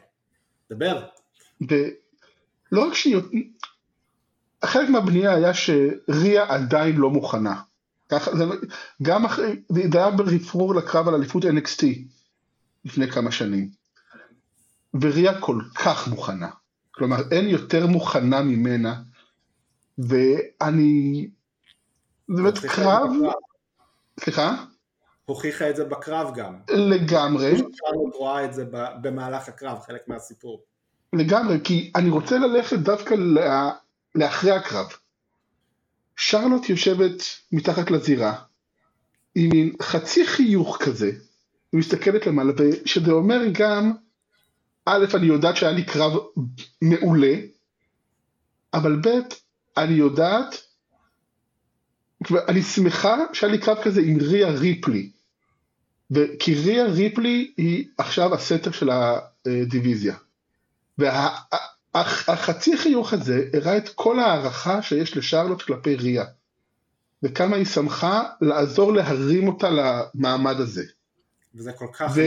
דבר. לא רק שהיא... חלק מהבנייה היה שריה עדיין לא מוכנה. ככה, זה, גם אחרי, זה היה ברפרור לקרב על אליפות NXT לפני כמה שנים. וריה כל כך מוכנה. כלומר, אין יותר מוכנה ממנה. ואני... זה באמת קרב... סליחה? הוכיחה את זה בקרב גם. לגמרי. שרלוט רואה את זה במהלך הקרב, חלק מהסיפור. לגמרי, כי אני רוצה ללכת דווקא לאחרי הקרב. שרלוט יושבת מתחת לזירה, עם מין חצי חיוך כזה, היא מסתכלת למעלה, ושזה אומר גם, א', אני יודעת שהיה לי קרב מעולה, אבל ב', אני יודעת, אני שמחה שהיה לי קרב כזה עם ריה ריפלי, כי ריה ריפלי היא עכשיו הסנטר של הדיוויזיה. והחצי חיוך הזה הראה את כל ההערכה שיש לשרלוט כלפי ריה. וכמה היא שמחה לעזור להרים אותה למעמד הזה. וזה כל כך ו...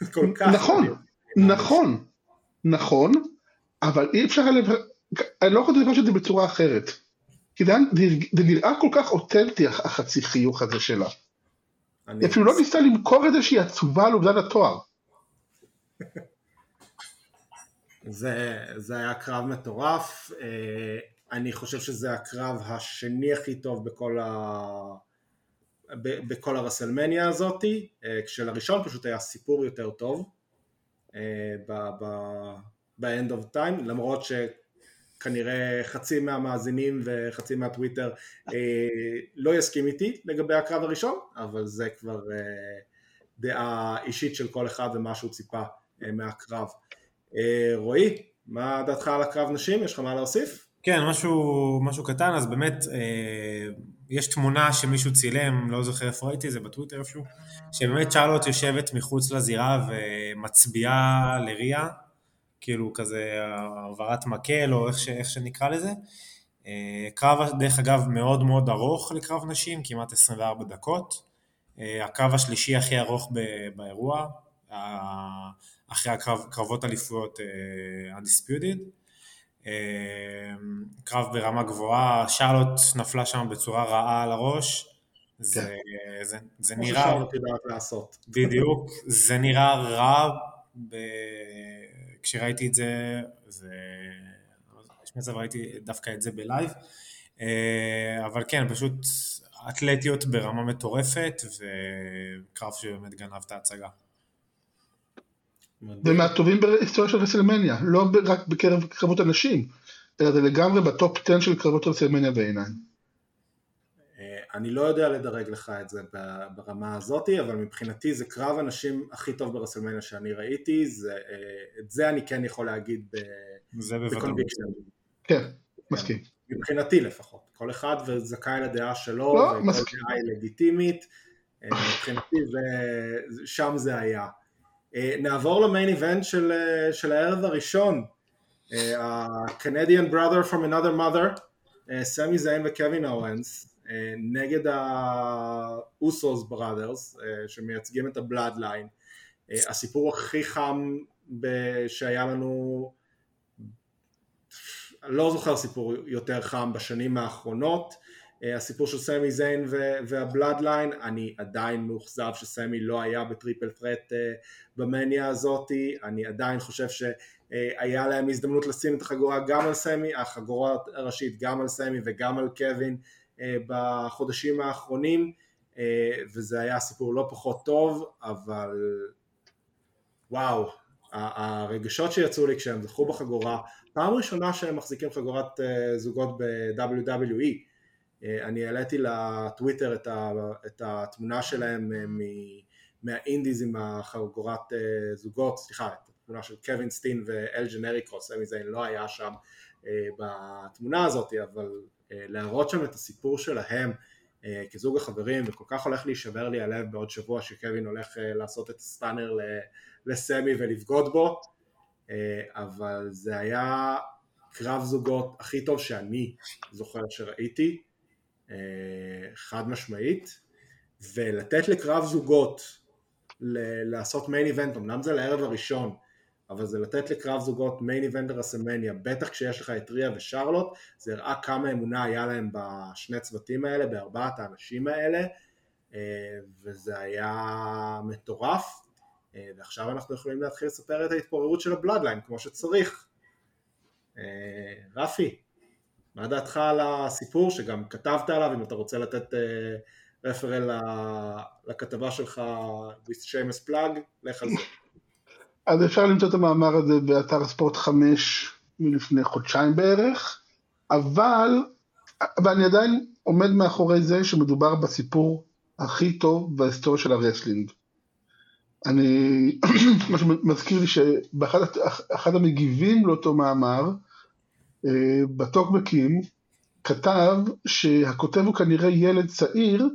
כל כך נכון. נכון, נכון, אבל אי אפשר. אני לא יכול לדבר את זה בצורה אחרת. כי זה, זה נראה כל כך אותנטי החצי חיוך הזה שלה. היא אפילו לא ניסתה למכור את זה שהיא עצובה על אובדן התואר. זה, זה היה קרב מטורף, אה, אני חושב שזה הקרב השני הכי טוב בכל, ה... בכל הרסלמניה הזאתי, אה, כשלראשון פשוט היה סיפור יותר טוב אה, ב-end of time, למרות שכנראה חצי מהמאזינים וחצי מהטוויטר לא יסכים איתי לגבי הקרב הראשון, אבל זה כבר דעה אישית של כל אחד ומה שהוא ציפה מהקרב. אה, רועי, מה דעתך על הקרב נשים? יש לך מה להוסיף? כן, משהו, משהו קטן, אז באמת אה, יש תמונה שמישהו צילם, לא זוכר איפה ראיתי זה בטוויטר איפשהו, שבאמת צ'רלוט יושבת מחוץ לזירה ומצביעה לריה, כאילו כזה העברת מקל או איך, ש, איך שנקרא לזה. אה, קרב דרך אגב מאוד מאוד ארוך לקרב נשים, כמעט 24 דקות. אה, הקרב השלישי הכי ארוך באירוע. אחרי הקרב, קרבות אליפויות uh, undisputed. קרב ברמה גבוהה, שרלוט נפלה שם בצורה רעה על הראש. זה, כן. זה, זה נראה... כמו ששרלוט יודעת לעשות. בדיוק, זה נראה רע ב... כשראיתי את זה, זה... יש מצב ראיתי דווקא את זה בלייב, אה, אבל כן, פשוט אתלטיות ברמה מטורפת, וקרב שבאמת גנב את ההצגה. ומהטובים בהיסטוריה של רסלמניה, לא רק בקרב קרבות הנשים, אלא זה לגמרי בטופ 10 של קרבות רסלמניה בעיניי. אני לא יודע לדרג לך את זה ברמה הזאתי, אבל מבחינתי זה קרב הנשים הכי טוב ברסלמניה שאני ראיתי, זה, אה, את זה אני כן יכול להגיד ב conviction. כן, מסכים. מבחינתי לפחות, כל אחד וזכאי לדעה שלו, לא, וכל דעה היא לגיטימית, אה, מבחינתי שם זה היה. אה, נעבור למיין איבנט של, של הערב הראשון, ה-Canadian brother from another mother, סמי זיין וקווין אורנס, נגד ה-Usos brothers שמייצגים את הבלאדליין. הסיפור הכי חם שהיה לנו, לא זוכר סיפור יותר חם בשנים האחרונות, אה, הסיפור של סמי זיין וה Bloodline, אני עדיין מאוכזב שסמי לא היה ב triple אה, במניה הזאתי, אני עדיין חושב שהיה להם הזדמנות לשים את החגורה גם על סמי, החגורה הראשית גם על סמי וגם על קווין. אה, בחודשים האחרונים, וזה היה סיפור לא פחות טוב, אבל וואו, הרגשות שיצאו לי כשהם זכו בחגורה, פעם ראשונה שהם מחזיקים חגורת זוגות ב-WWE אה, אני העליתי לטוויטר את, התמונה שלהם אה, מהאינדיז עם החגורת אה, זוגות, סליחה, את התמונה של קווין סטין ואל ג'נריקו, סמי זיין לא היה שם בתמונה הזאת, אבל להראות שם את הסיפור שלהם כזוג החברים, וכל כך הולך להישבר לי הלב בעוד שבוע שקווין הולך לעשות את הסטאנר לסמי ולבגוד בו, אבל זה היה קרב זוגות הכי טוב שאני זוכר שראיתי, אה, חד משמעית, ולתת לקרב זוגות לעשות מיין איבנט, אמנם זה לערב הראשון, אבל זה לתת לקרב זוגות מיין איבנדר אסמניה, בטח כשיש לך את ריה ושרלוט, זה הראה כמה אמונה היה להם בשני צוותים האלה, בארבעת האנשים האלה, אה, וזה היה מטורף, אה, ועכשיו אנחנו יכולים להתחיל לספר את ההתפוררות של הבלאדליין כמו שצריך. אה, רפי, מה דעתך על הסיפור שגם כתבת עליו, אם אתה רוצה לתת רפרל לכתבה שלך with shameless plug, לך על זה. אז אפשר למצוא את המאמר הזה באתר ספורט 5 מלפני חודשיים בערך, אבל, ואני עדיין עומד מאחורי זה שמדובר בסיפור הכי טוב בהיסטוריה של ה wrestling. אני, מה שמזכיר לי שבאחד המגיבים לאותו מאמר, אה, בטוקבקים, כתב שהכותב הוא כנראה ילד צעיר,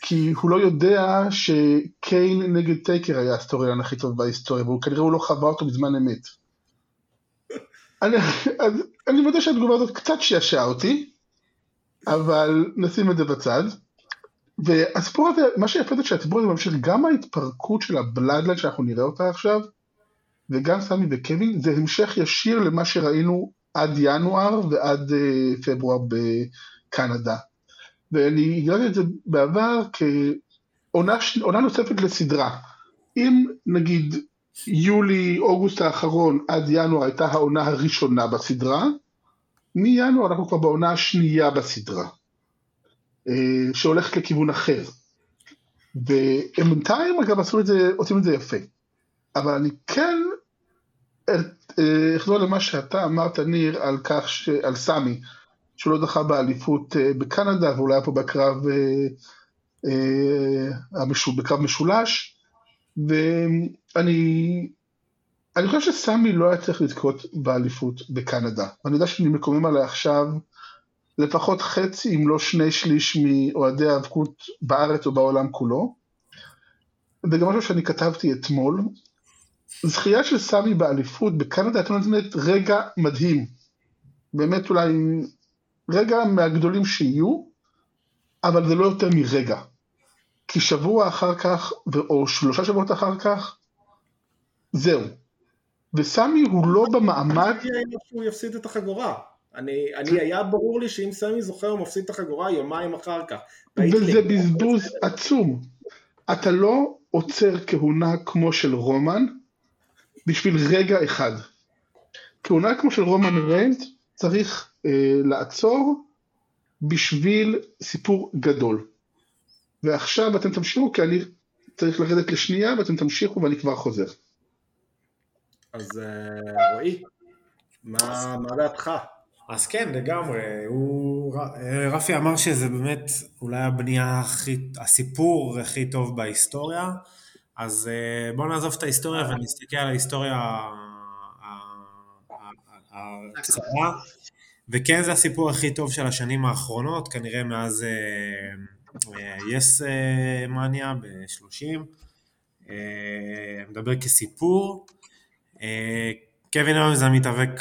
כי הוא לא יודע שקיין נגד טייקר היה ה storyline הכי טוב בהיסטוריה, והוא כנראה הוא לא חווה אותו בזמן אמת. אני, אז, אני מודה שהתגובה הזאת קצת שעשעה אותי, אבל נשים את זה בצד. והסיפור הזה, מה שיפה זה שהסיפור הזה ממשיך גם ההתפרקות של הבלאדלנד שאנחנו נראה אותה עכשיו, וגם סמי וקווין, זה המשך ישיר למה שראינו עד ינואר ועד uh, פברואר בקנדה. ואני הגעתי את זה בעבר כעונה נוספת לסדרה. אם נגיד יולי, אוגוסט האחרון עד ינואר הייתה העונה הראשונה בסדרה, מינואר אנחנו כבר בעונה השנייה בסדרה. אה, שהולכת לכיוון אחר. והם בינתיים אגב עשו את זה, עושים את זה יפה. אבל אני כן אה, אחזור למה שאתה אמרת ניר על כך, ש... על סמי, שהוא לא זכה באליפות אה, בקנדה ואולי היה פה בקרב, בקרב משולש, ואני אני חושב שסמי לא היה צריך לזכות באליפות בקנדה. ואני יודע שאני מקומם עליה עכשיו לפחות חצי אם לא שני שליש מאוהדי האבקות בארץ או בעולם כולו. וגם משהו שאני כתבתי אתמול, זכייה של סמי באליפות בקנדה הייתה נותנת רגע מדהים. באמת אולי רגע מהגדולים שיהיו, אבל זה לא יותר מרגע. כי שבוע אחר כך, או שלושה שבועות אחר כך, זהו. וסמי הוא לא במעמד... הוא יפסיד את החגורה. אני, אני היה ברור לי שאם סמי זוכר הוא מפסיד את החגורה יומיים אחר כך. וזה בזבוז עצום. אתה לא עוצר כהונה כמו של רומן בשביל רגע אחד. כהונה כמו של רומן ריינס צריך לעצור בשביל סיפור גדול. ועכשיו אתם תמשיכו כי אני צריך לרדת לשנייה ואתם תמשיכו ואני כבר חוזר. אז אה, רועי, מה, מה דעתך? אז כן, לגמרי. הוא, רפי אמר שזה באמת אולי הבנייה הכי, הסיפור הכי טוב בהיסטוריה, אז אה, בואו נעזוב את ההיסטוריה ונסתכל על ההיסטוריה הקצרה. וכן זה הסיפור הכי טוב של השנים האחרונות, כנראה מאז Yes Mania ב-30. מדבר כסיפור. קווין אוונס זה המתאבק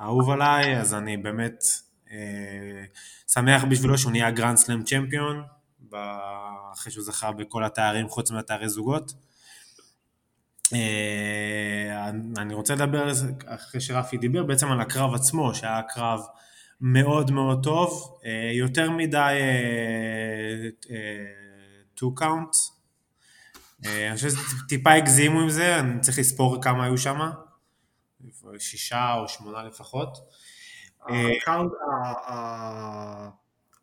אהוב עליי, אז אני באמת אה, שמח בשבילו שהוא נהיה grand slam champion, אחרי שהוא זכה בכל התארים חוץ מהתארי זוגות. אה, אני רוצה לדבר על זה, אחרי שרפי דיבר, בעצם על הקרב עצמו, שהיה קרב מאוד מאוד טוב, אה, יותר מדי to count. אני חושב שטיפה הגזימו עם זה, אני צריך לספור כמה היו שם. שישה או שמונה לפחות.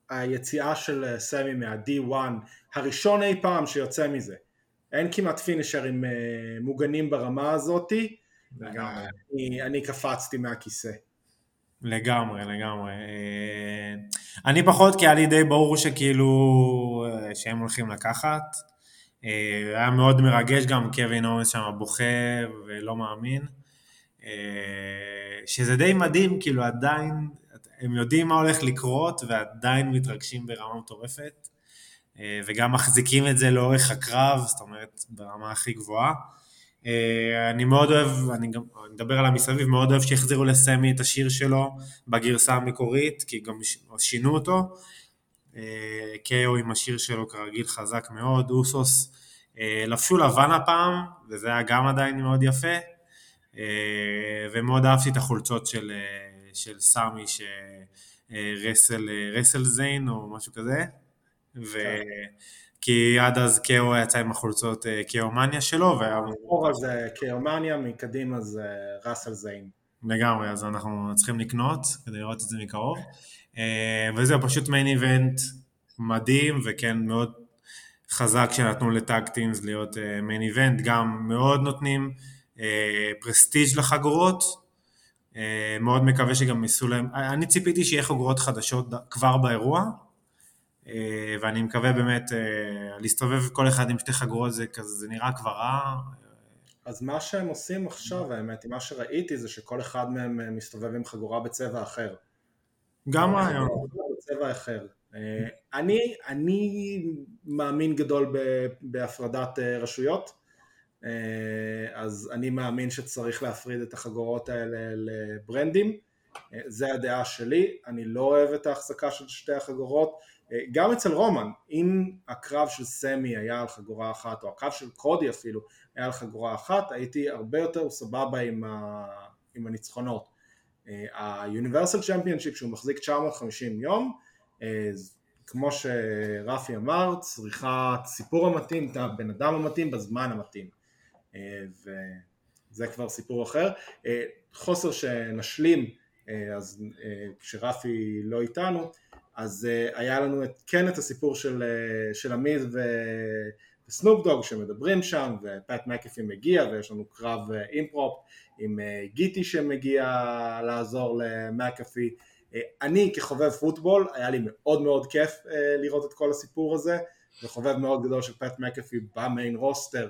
היציאה של סמי מה-D1, הראשון אי פעם שיוצא מזה. אין כמעט פינישרים אה, מוגנים ברמה הזאתי. לגמרי. אני, אני קפצתי מהכיסא. לגמרי, לגמרי. אה, אני פחות, כי היה לי די ברור שכאילו, אה, שהם הולכים לקחת. היה מאוד מרגש גם, קווין אורנס שם בוכה ולא מאמין. שזה די מדהים, כאילו עדיין, הם יודעים מה הולך לקרות ועדיין מתרגשים ברמה מטורפת, וגם מחזיקים את זה לאורך הקרב, זאת אומרת, ברמה הכי גבוהה. אה, אני מאוד אוהב, אני גם אני מדבר על המסביב, מאוד אוהב שהחזירו לסמי את השיר שלו בגרסה המקורית, כי גם שינו אותו. קאו עם השיר שלו כרגיל חזק מאוד, אוסוס לבשו לבן הפעם, וזה היה גם עדיין מאוד יפה. ומאוד אהבתי את החולצות של, של סמי, ש Wrestle, Wrestle Zayn או משהו כזה, ו... כן. כי עד אז KO יצא עם החולצות KO Mania שלו. מאחורה זה KO Mania, מקדימה זה Wrestle Zayn. לגמרי, אז אנחנו צריכים לקנות כדי לראות את זה מקרוב. וזהו, פשוט main event מדהים, וכן מאוד חזק שנתנו ל tag teams להיות מיין uh, איבנט, גם מאוד נותנים פרסטיג' לחגורות, מאוד מקווה שגם ייסעו להם, אני ציפיתי שיהיה חגורות חדשות כבר באירוע, ואני מקווה באמת uh, להסתובב כל אחד עם שתי חגורות, זה כזה, זה נראה כבר רע. אז מה שהם עושים עכשיו, האמת, מה שראיתי זה שכל אחד מהם מסתובב עם חגורה בצבע אחר. גם רעיון. בצבע אחר. אה, אני, אני מאמין גדול בהפרדת אה, רשויות, אה, אז אני מאמין שצריך להפריד את החגורות האלה לברנדים, זה הדעה שלי, אני לא אוהב את ההחזקה של שתי החגורות, גם אצל רומן, אם הקרב של סמי היה על חגורה אחת, או הקרב של קודי אפילו היה על חגורה אחת, הייתי הרבה יותר סבבה עם, ה... עם הניצחונות. ה-Universal Championship שהוא מחזיק 950 יום, אה, כמו שרפי אמר, צריכה את הסיפור המתאים, את הבן אדם המתאים בזמן המתאים. אה, וזה כבר סיפור אחר. אה, חוסר שנשלים, אז כשרפי לא איתנו, אז היה לנו את, כן את הסיפור של, של עמיד וסנופ דוג שמדברים שם, ופאט מקאפי מגיע, ויש לנו קרב improv עם קיטל שמגיע לעזור למקאפי. אה, אני כחובב פוטבול, היה לי מאוד מאוד כיף אה, לראות את כל הסיפור הזה, וחובב מאוד גדול של פט מקאפי ב main roster,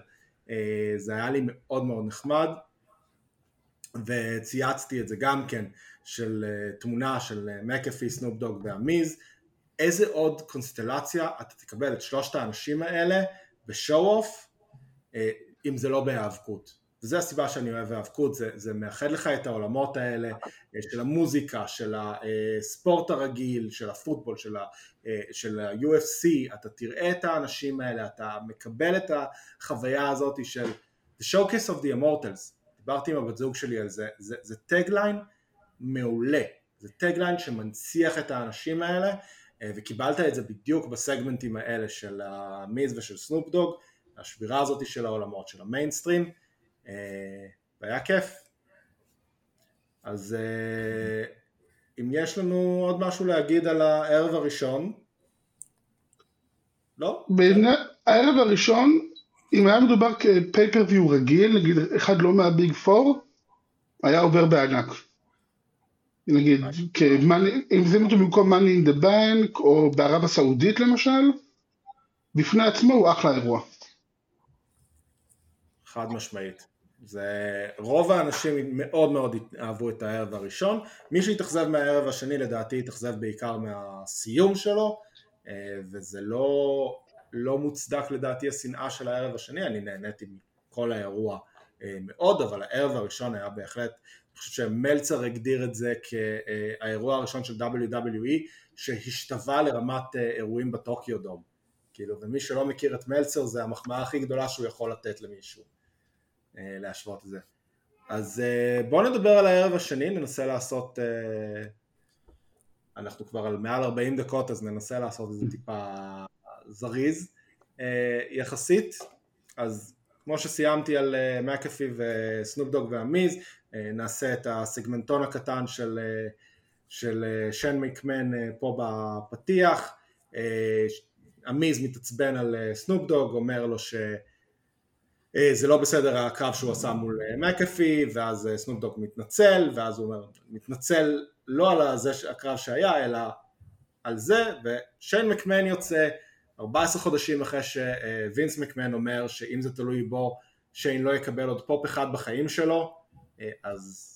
אה, זה היה לי מאוד מאוד נחמד, וצייצתי את זה גם כן, של תמונה של מקאפי, סנופ דוג והמיז, איזה עוד קונסטלציה אתה תקבל את שלושת האנשים האלה ב show off, אם זה לא בהיאבקות. וזו הסיבה שאני אוהב האבקות, זה, זה מאחד לך את העולמות האלה אה, של המוזיקה, של הספורט הרגיל, של הפוטבול, של, ה, אה, של ה-UFC, אתה תראה את האנשים האלה, אתה מקבל את החוויה הזאת של The Showcase of the Immortals, דיברתי עם הבת זוג שלי על זה, זה, זה tagline מעולה, זה tagline שמנציח את האנשים האלה, אה, וקיבלת את זה בדיוק בסגמנטים האלה של המיז ושל סנופ דוג, השבירה הזאת של העולמות, של המיינסטרים, אה, והיה כיף. אז אה, אם יש לנו עוד משהו להגיד על הערב הראשון, לא? בעיני הערב הראשון, אם היה מדובר כפייפריוויו רגיל, נגיד אחד לא מהביג פור, היה עובר בענק. נגיד, אם זה אותו במקום money in the bank, או בערב הסעודית למשל, בפני עצמו הוא אחלה אירוע. חד משמעית. זה רוב האנשים מאוד מאוד אהבו את הערב הראשון, מי שהתאכזב מהערב השני לדעתי התאכזב בעיקר מהסיום שלו אה, וזה לא, לא מוצדק לדעתי השנאה של הערב השני, אני נהניתי מכל האירוע מאוד, אבל הערב הראשון היה בהחלט, אני חושב שמלצר הגדיר את זה כהאירוע הראשון של WWE שהשתווה לרמת אה, אירועים בטוקיו דום, כאילו, ומי שלא מכיר את מלצר זה המחמאה הכי גדולה שהוא יכול לתת למישהו. אה, להשוות את זה. אז אה, בואו נדבר על הערב השני, ננסה לעשות, אה, אנחנו כבר על מעל 40 דקות אז ננסה לעשות את זה טיפה זריז יחסית, אז כמו שסיימתי על מקאפי וסנופ דוג והמיז, נעשה את הסגמנטון הקטן של, של שן מקמן פה בפתיח, המיז מתעצבן על סנופ דוג, אומר לו ש... אה, זה לא בסדר הקרב שהוא עשה מול אה, מקאפי, ואז אה, סנופדוק מתנצל, ואז הוא אומר, מתנצל לא על זה הקרב שהיה, אלא על זה, ושיין מקמן יוצא 14 חודשים אחרי שווינס מקמן אומר שאם זה תלוי בו, שיין לא יקבל עוד פופ אחד בחיים שלו, אז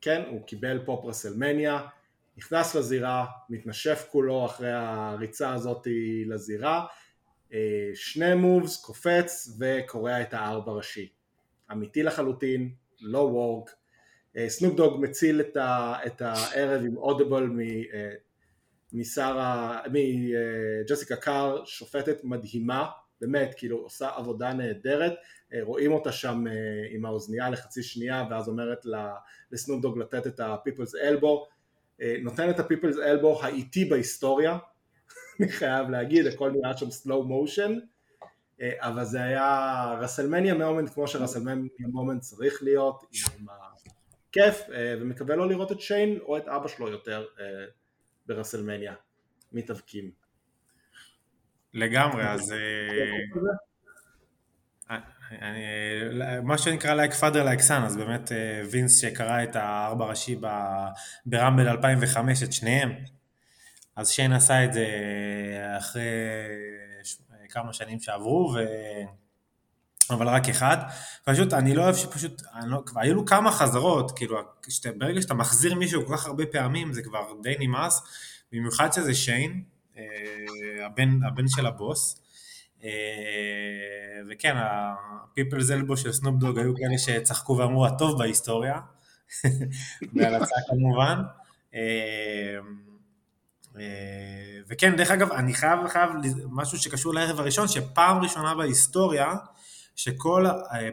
כן, הוא קיבל פופ רסלמניה, נכנס לזירה, מתנשף כולו אחרי הריצה הזאת לזירה, אה, שני moves, קופץ וקורע את הארבע ראשי. אמיתי לחלוטין, לא work. אה, סנופ דוג מציל את, את הערב עם audible משרה, מג'סיקה קאר, שופטת מדהימה, באמת, כאילו עושה עבודה נהדרת, רואים אותה שם עם האוזנייה לחצי שנייה ואז אומרת לסנופ דוג לתת את ה-People's Elbow, נותן את ה-People's Elbow האיטי בהיסטוריה, אני חייב להגיד, הכל נראה שם slow motion, אבל זה היה רסלמניה moment כמו שרסלמניה moment צריך להיות, עם הכיף, ומקווה לא לראות את שיין או את אבא שלו יותר ברסלמניה, מתאבקים. לגמרי, אז... מה שנקרא like father like son, אז באמת וינס שקרע את הארבע ראשי ברמבל 2005, את שניהם, אז שיין עשה את זה אחרי כמה שנים שעברו, ו... אבל רק אחד. פשוט, אני לא אוהב שפשוט, לא, כבר היו לו כמה חזרות, כאילו, שת, ברגע שאתה מחזיר מישהו כל כך הרבה פעמים, זה כבר די נמאס, במיוחד שזה שיין, אה, הבן, הבן של הבוס. אה, וכן, הפיפל זלבו של סנופ דוג היו כאלה שצחקו ואמרו הטוב בהיסטוריה, בהרצה כמובן. אה, וכן, דרך אגב, אני חייב, חייב משהו שקשור לערב הראשון, שפעם ראשונה בהיסטוריה, שכל,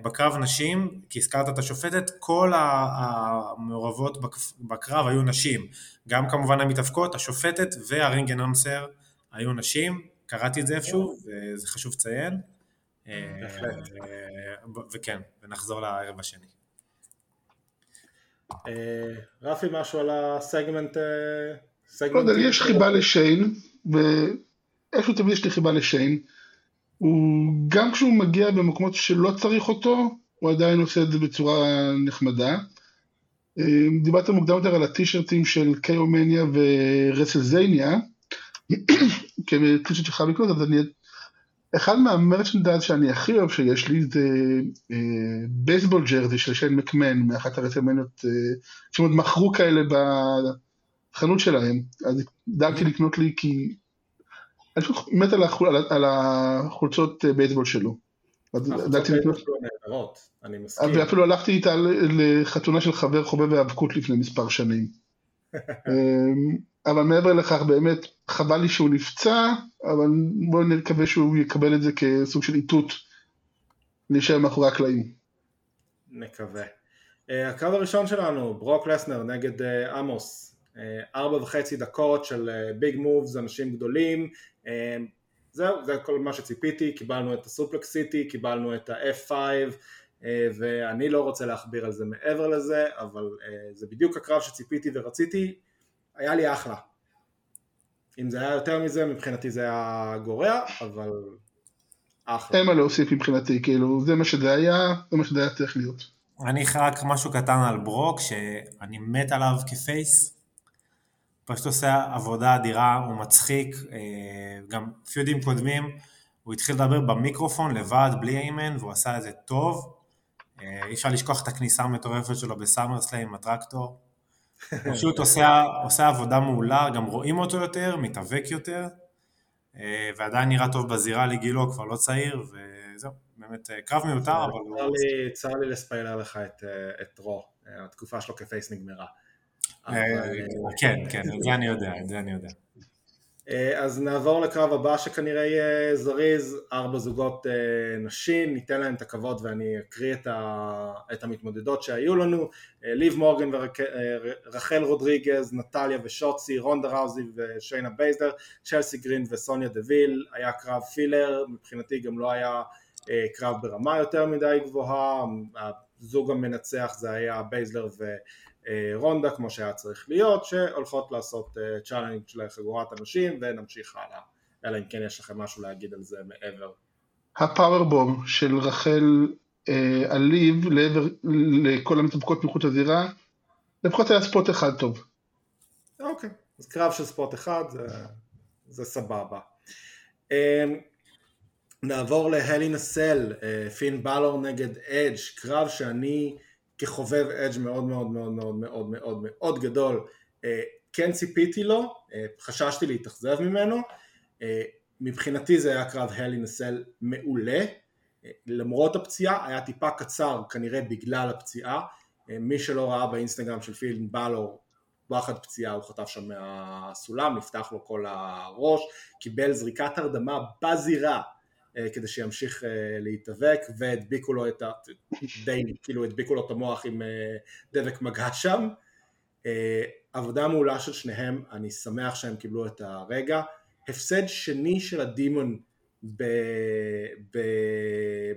בקרב נשים, כי הזכרת את השופטת, כל המעורבות בקרב היו נשים. גם כמובן המתאבקות, השופטת והרינג אנאונסר היו נשים, קראתי את זה איפשהו, וזה חשוב לציין. וכן, ונחזור לערב השני. רפי, משהו על הסגמנט? לא יודע, יש חיבה לשיין, ואיפה תמיד יש לי חיבה לשיין. הוא, גם כשהוא מגיע במקומות שלא צריך אותו, הוא עדיין עושה את זה בצורה נחמדה. דיברת מוקדם יותר על הטישרטים של קיומניה ורסלזניה, כטישרט שלך לקנות, אז אני... אחד מהמרצ'נדייז שאני הכי אוהב שיש לי זה בייסבול ג'רזי של שיין מקמן מאחת הרסלמניות, שעוד מכרו כאלה בחנות שלהם, אז דאגתי לקנות לי כי אני פשוט מת על, החול, על החולצות בייסבול שלו. ואפילו הלכתי איתה לחתונה של חבר חובב האבקות לפני מספר שנים. אבל מעבר לכך באמת חבל לי שהוא נפצע, אבל בואו נקווה שהוא יקבל את זה כסוג של איתות להישאר מאחורי הקלעים. נקווה. הקרב הראשון שלנו, ברוק לסנר נגד עמוס, ארבע וחצי דקות של ביג מובס, אנשים גדולים, זהו, זה כל מה שציפיתי, קיבלנו את הסופלקס סיטי, קיבלנו את ה-F5 ואני לא רוצה להכביר על זה מעבר לזה, אבל זה בדיוק הקרב שציפיתי ורציתי, היה לי אחלה. אם זה היה יותר מזה, מבחינתי זה היה גורע, אבל אחלה. אין מה להוסיף מבחינתי, כאילו, זה מה שזה היה, זה מה שזה היה צריך להיות. אני רק משהו קטן על ברוק, שאני מת עליו כפייס, פשוט עושה עבודה אדירה, הוא מצחיק, גם פיודים קודמים, הוא התחיל לדבר במיקרופון לבד, בלי איימן, והוא עשה את זה טוב. אי אפשר לשכוח את הכניסה המטורפת שלו בסאמר סליי עם הטרקטור. פשוט עושה, עושה עבודה מעולה, גם רואים אותו יותר, מתאבק יותר, ועדיין נראה טוב בזירה לגילו, כבר לא צעיר, וזהו, באמת קרב מיותר, אבל... צר לי, צר לי לספיילר לך את, את רו, התקופה שלו כ face נגמרה. כן, כן, את זה אני יודע, את זה אני יודע. אז נעבור לקרב הבא שכנראה יהיה זריז, ארבע זוגות נשים, ניתן להם את הכבוד ואני אקריא את, ה, את המתמודדות שהיו לנו, ליב מורגן ורקל רודריגז, נטליה ושוצי, רונדה ראוזי ושיינה בייזלר, צ'לסי גרין וסוניה דוויל, היה קרב filler, מבחינתי גם לא היה קרב ברמה יותר מדי גבוהה, הזוג המנצח זה היה בייזלר ו... רונדה כמו שהיה צריך להיות, שהולכות לעשות challenge לחגורת הנשים ונמשיך הלאה, אלא אם כן יש לכם משהו להגיד על זה מעבר. ה powerbomb של רקל על ליב לעבר, לכל המתאבקות מחוץ לזירה, לפחות היה ספוט אחד טוב. אוקיי, אז קרב של ספוט אחד זה, זה סבבה. נעבור להלי נסל, פין בלור נגד אדג', קרב שאני כחובב אדג' מאוד מאוד מאוד מאוד מאוד מאוד מאוד גדול, כן ציפיתי לו, חששתי להתאכזב ממנו, מבחינתי זה היה קרב הלי נסל מעולה, למרות הפציעה, היה טיפה קצר כנראה בגלל הפציעה, מי שלא ראה באינסטגרם של פילן בלור, וואחד פציעה הוא חטף שם מהסולם, נפתח לו כל הראש, קיבל זריקת הרדמה בזירה כדי שימשיך להתאבק, והדביקו לו את ה... די, כאילו הדביקו לו את המוח עם דבק מגע שם. עבודה מעולה של שניהם, אני שמח שהם קיבלו את הרגע. הפסד שני של הדימון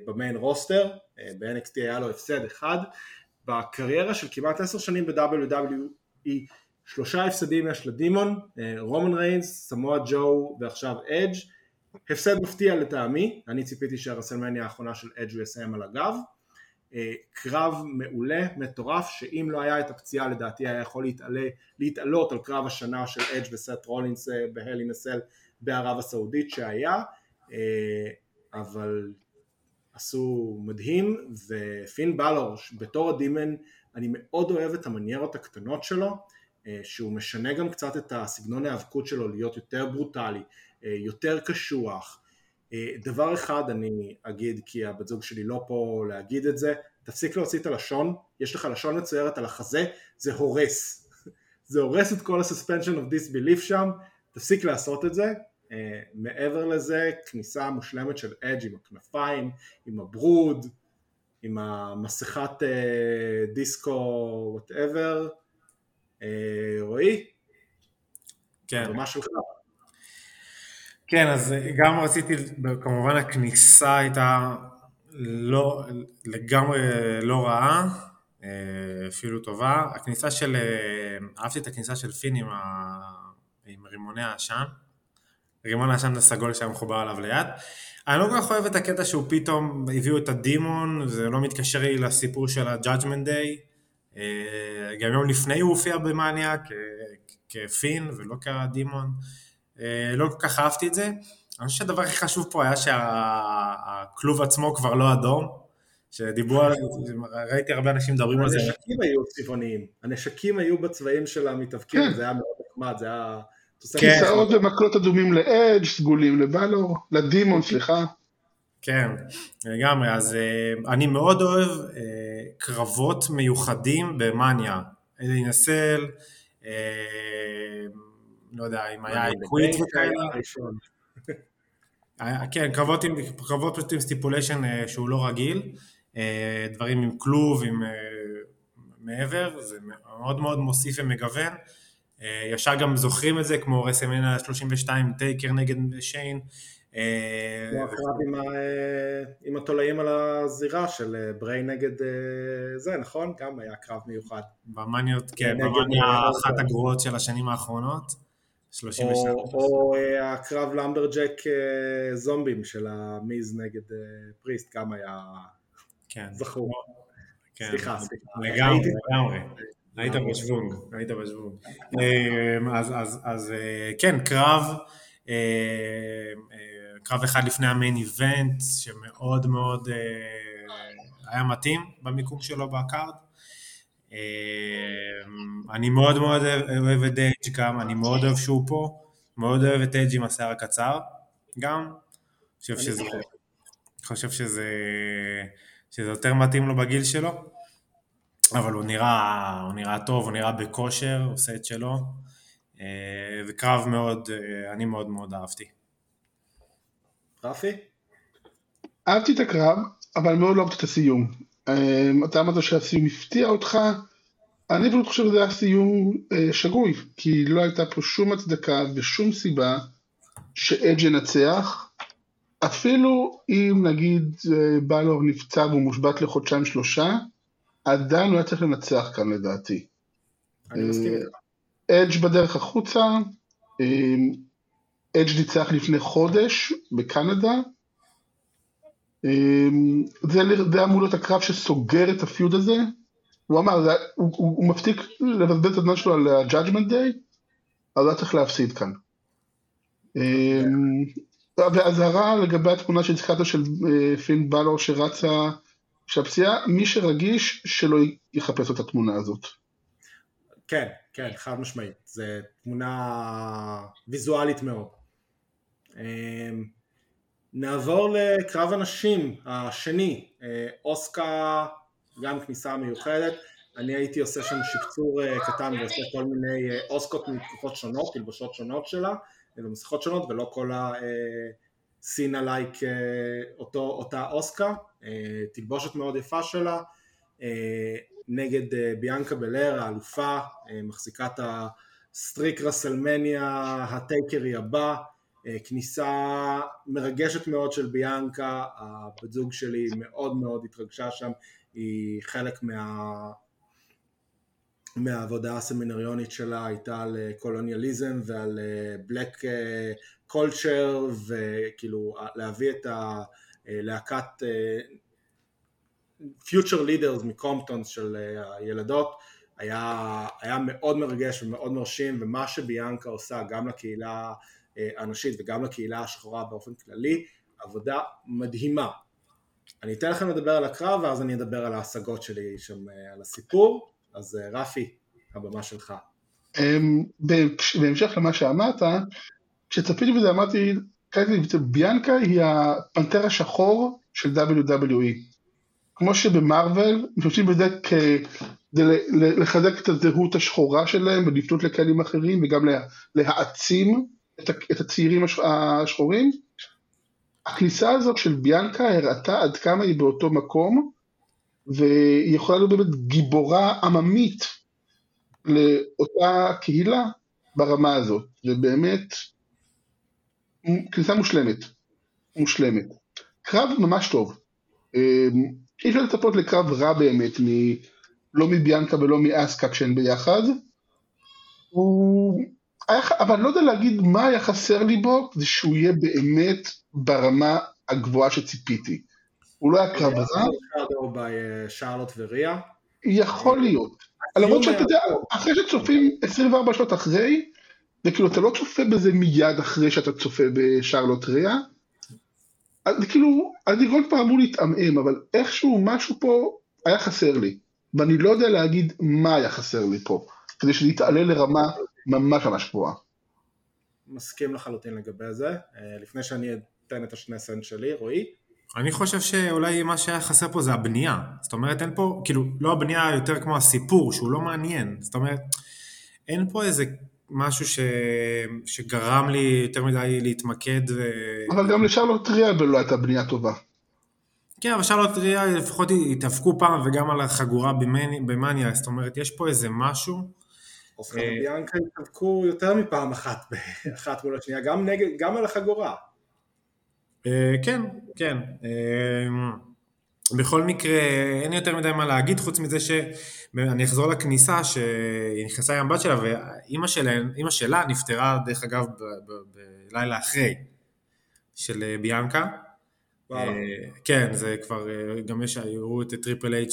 במיין רוסטר, ב-NXT היה לו הפסד אחד, בקריירה של כמעט עשר שנים ב-WWE שלושה הפסדים יש לדימון, רומן ריינס, סמואל ג'ו ועכשיו אדג' הפסד מפתיע לטעמי, אני ציפיתי שהרסלמניה האחרונה של אדג' הוא יסיים על הגב. קרב מעולה, מטורף, שאם לא היה את הפציעה לדעתי היה יכול להתעלה, להתעלות על קרב השנה של אדג' וסט רולינס בהלי נסל בערב הסעודית שהיה, אבל עשו מדהים, ופין בלור בתור הדימן אני מאוד אוהב את המניירות הקטנות שלו, שהוא משנה גם קצת את הסגנון ההיאבקות שלו להיות יותר ברוטלי, יותר קשוח, דבר אחד אני אגיד כי הבת זוג שלי לא פה להגיד את זה, תפסיק להוציא את הלשון, יש לך לשון מצוירת על החזה, זה הורס, זה הורס את כל ה-suspension of disbelief שם, תפסיק לעשות את זה, uh, מעבר לזה כניסה מושלמת של אדג' עם הכנפיים, עם ה Brood, עם המסכת דיסקו whatever, רועי? כן. הבמה שלך. כן, אז גם רציתי, כמובן הכניסה הייתה לא, לגמרי לא רעה, אפילו טובה. הכניסה של, אהבתי את הכניסה של פין עם, ה, עם רימוני העשן, רימון העשן הסגול שהיה מחובר עליו ליד. אני לא כל כך אוהב את הקטע שהוא פתאום הביאו את הדימון, זה לא מתקשר לי לסיפור של ה-Judgment Day. גם יום לפני הוא הופיע במאניה כפין ולא כדימון. לא כל כך אהבתי את זה. אני חושב שהדבר הכי חשוב פה היה שהכלוב עצמו כבר לא אדום, שדיברו על זה, ראיתי הרבה אנשים מדברים על זה. הנשקים היו צבעוניים, הנשקים היו בצבעים של המתאבקים, כן. זה היה מאוד נחמד, זה היה... כיסאות ומקלות אדומים לאדג', סגולים לבלור, ל demon, סליחה. כן, לגמרי, אז אני מאוד אוהב קרבות מיוחדים במאניה. Hell in a Cell, לא יודע אם היה I Quit וכאלה. כן, קרבות, עם, קרבות פשוט עם stipulation שהוא לא רגיל, דברים עם כלוב, עם מעבר, זה מאוד מאוד מוסיף ומגוון. ישר גם זוכרים את זה, כמו רסלמניה 32, טייקר נגד שיין. הקרב עם, עם התולעים על הזירה של בריי נגד זה, נכון? גם היה קרב מיוחד. במאניות, כן, במאניה אחת הגרועות של השנים האחרונות. 33. או, או הקרב למברג'ק זומבים של המיז נגד פריסט, גם היה כן. זכור. כן. סליחה, סליחה. לגמרי, לגמרי. היית בשוונג, היית בשוונג. אז, אז, אז כן, קרב, קרב אחד לפני המיין איבנט, שמאוד מאוד היה מתאים במיקום שלו בקארד. אני מאוד מאוד אוהב את דייג' גם, אני מאוד אוהב שהוא פה, מאוד אוהב את דייג' עם השיער הקצר גם, חושב שזה, חושב שזה, שזה יותר מתאים לו בגיל שלו, אבל הוא נראה, הוא נראה טוב, הוא נראה בכושר, עושה את שלו, וקרב מאוד, אני מאוד מאוד אהבתי. רפי? אהבתי את הקרב, אבל מאוד לא אהבתי את הסיום. אתה אמרת שהסיום הפתיע אותך, אני פשוט חושב שזה היה סיום שגוי, כי לא הייתה פה שום הצדקה ושום סיבה שאדג' ינצח, אפילו אם נגיד בלור נפצע והוא מושבת לחודשיים שלושה, עדיין הוא היה צריך לנצח כאן לדעתי. אני מסכים איתך. אדג' בדרך החוצה, אדג' ניצח לפני חודש בקנדה, זה, זה אמור להיות הקרב שסוגר את הפיוד הזה, הוא אמר, זה, הוא, הוא, הוא מפסיק לבזבז את הזמן שלו על ה-Judgment Day, אז היה צריך להפסיד כאן. ואזהרה לגבי התמונה שהזכרת של פין בלור שרצה, שהפציעה, מי שרגיש שלא יחפש את התמונה הזאת. כן, כן, חד משמעית, זו תמונה ויזואלית מאוד. נעבור לקרב הנשים השני, אוסקה, גם כניסה מיוחדת, אני הייתי עושה שם שפצור קטן ועושה כל מיני אוסקות מתקופות שונות, תלבושות שונות שלה, ומסכות שונות ולא כל סינה like אותו, אותה אוסקה, תלבושת מאוד יפה שלה, נגד ביאנקה בלר האלופה, מחזיקת ה streak רסלמניה הטייקרי הבא, כניסה מרגשת מאוד של ביאנקה, הבת זוג שלי מאוד מאוד התרגשה שם, היא חלק מה... מהעבודה הסמינריונית שלה הייתה על קולוניאליזם ועל בלק קולצ'ר וכאילו להביא את הלהקת פיוטר לידרס מקומפטונס של הילדות. היה, היה מאוד מרגש ומאוד מרשים ומה שביאנקה עושה גם לקהילה הנשית וגם לקהילה השחורה באופן כללי עבודה מדהימה אני אתן לכם לדבר על הקרב ואז אני אדבר על ההשגות שלי שם על הסיפור אז רפי, הבמה שלך. בהמשך למה שאמרת, כשצפיתי בזה אמרתי, ביאנקה היא הפנתר השחור של WWE. כמו שבמרוויל משתמשים בזה כדי לחזק את הזהות השחורה שלהם ולפנות לקהלים אחרים וגם להעצים את הצעירים השחורים. הכניסה הזאת של ביאנקה הראתה עד כמה היא באותו מקום והיא יכולה להיות באמת גיבורה עממית לאותה קהילה ברמה הזאת, ובאמת כניסה מושלמת, מושלמת. קרב ממש טוב. אמ, אי אפשר לצפות לקרב רע באמת, מ... לא מביאנקה ולא מאסקה כשהן ביחד. הוא... אבל אני לא יודע להגיד מה היה חסר לי בו, זה שהוא יהיה באמת ברמה הגבוהה שציפיתי. הוא לא היה קרב רע. או בשרלוט וריה. יכול להיות. למרות שאתה יודע, אחרי שצופים 24 שעות אחרי, וכאילו אתה לא צופה בזה מיד אחרי שאתה צופה בשרלוט ריה, אז כאילו, הדיגון כבר אמור להתעמעם, אבל איכשהו משהו פה היה חסר לי, ואני לא יודע להגיד מה היה חסר לי פה, כדי שזה יתעלה לרמה ממש ממש גבוהה. מסכים לחלוטין לגבי זה. לפני שאני אתן את השני סנט שלי, רועי? אני חושב שאולי מה שהיה חסר פה זה הבנייה. זאת אומרת, אין פה, כאילו, לא הבנייה יותר כמו הסיפור, שהוא לא מעניין. זאת אומרת, אין פה איזה משהו ש... שגרם לי יותר מדי להתמקד. ו... אבל גם לשרלוט ריאבל לא הייתה בנייה טובה. כן, אבל שרלוט ריאבל לפחות התאבקו פעם וגם על החגורה במאניה, זאת אומרת, יש פה איזה משהו. אוסקר וביאנקה התאבקו יותר מפעם אחת, אחת מול השנייה, גם, נגד, גם על החגורה. כן, כן. בכל מקרה, אין יותר מדי מה להגיד, חוץ מזה שאני אחזור לכניסה, שהיא נכנסה עם הבת שלה, ואימא שלה, שלה נפטרה, דרך אגב, בלילה אחרי, של ביאנקה. וואלה. כן, זה כבר, גם יש, הראו את טריפל אייט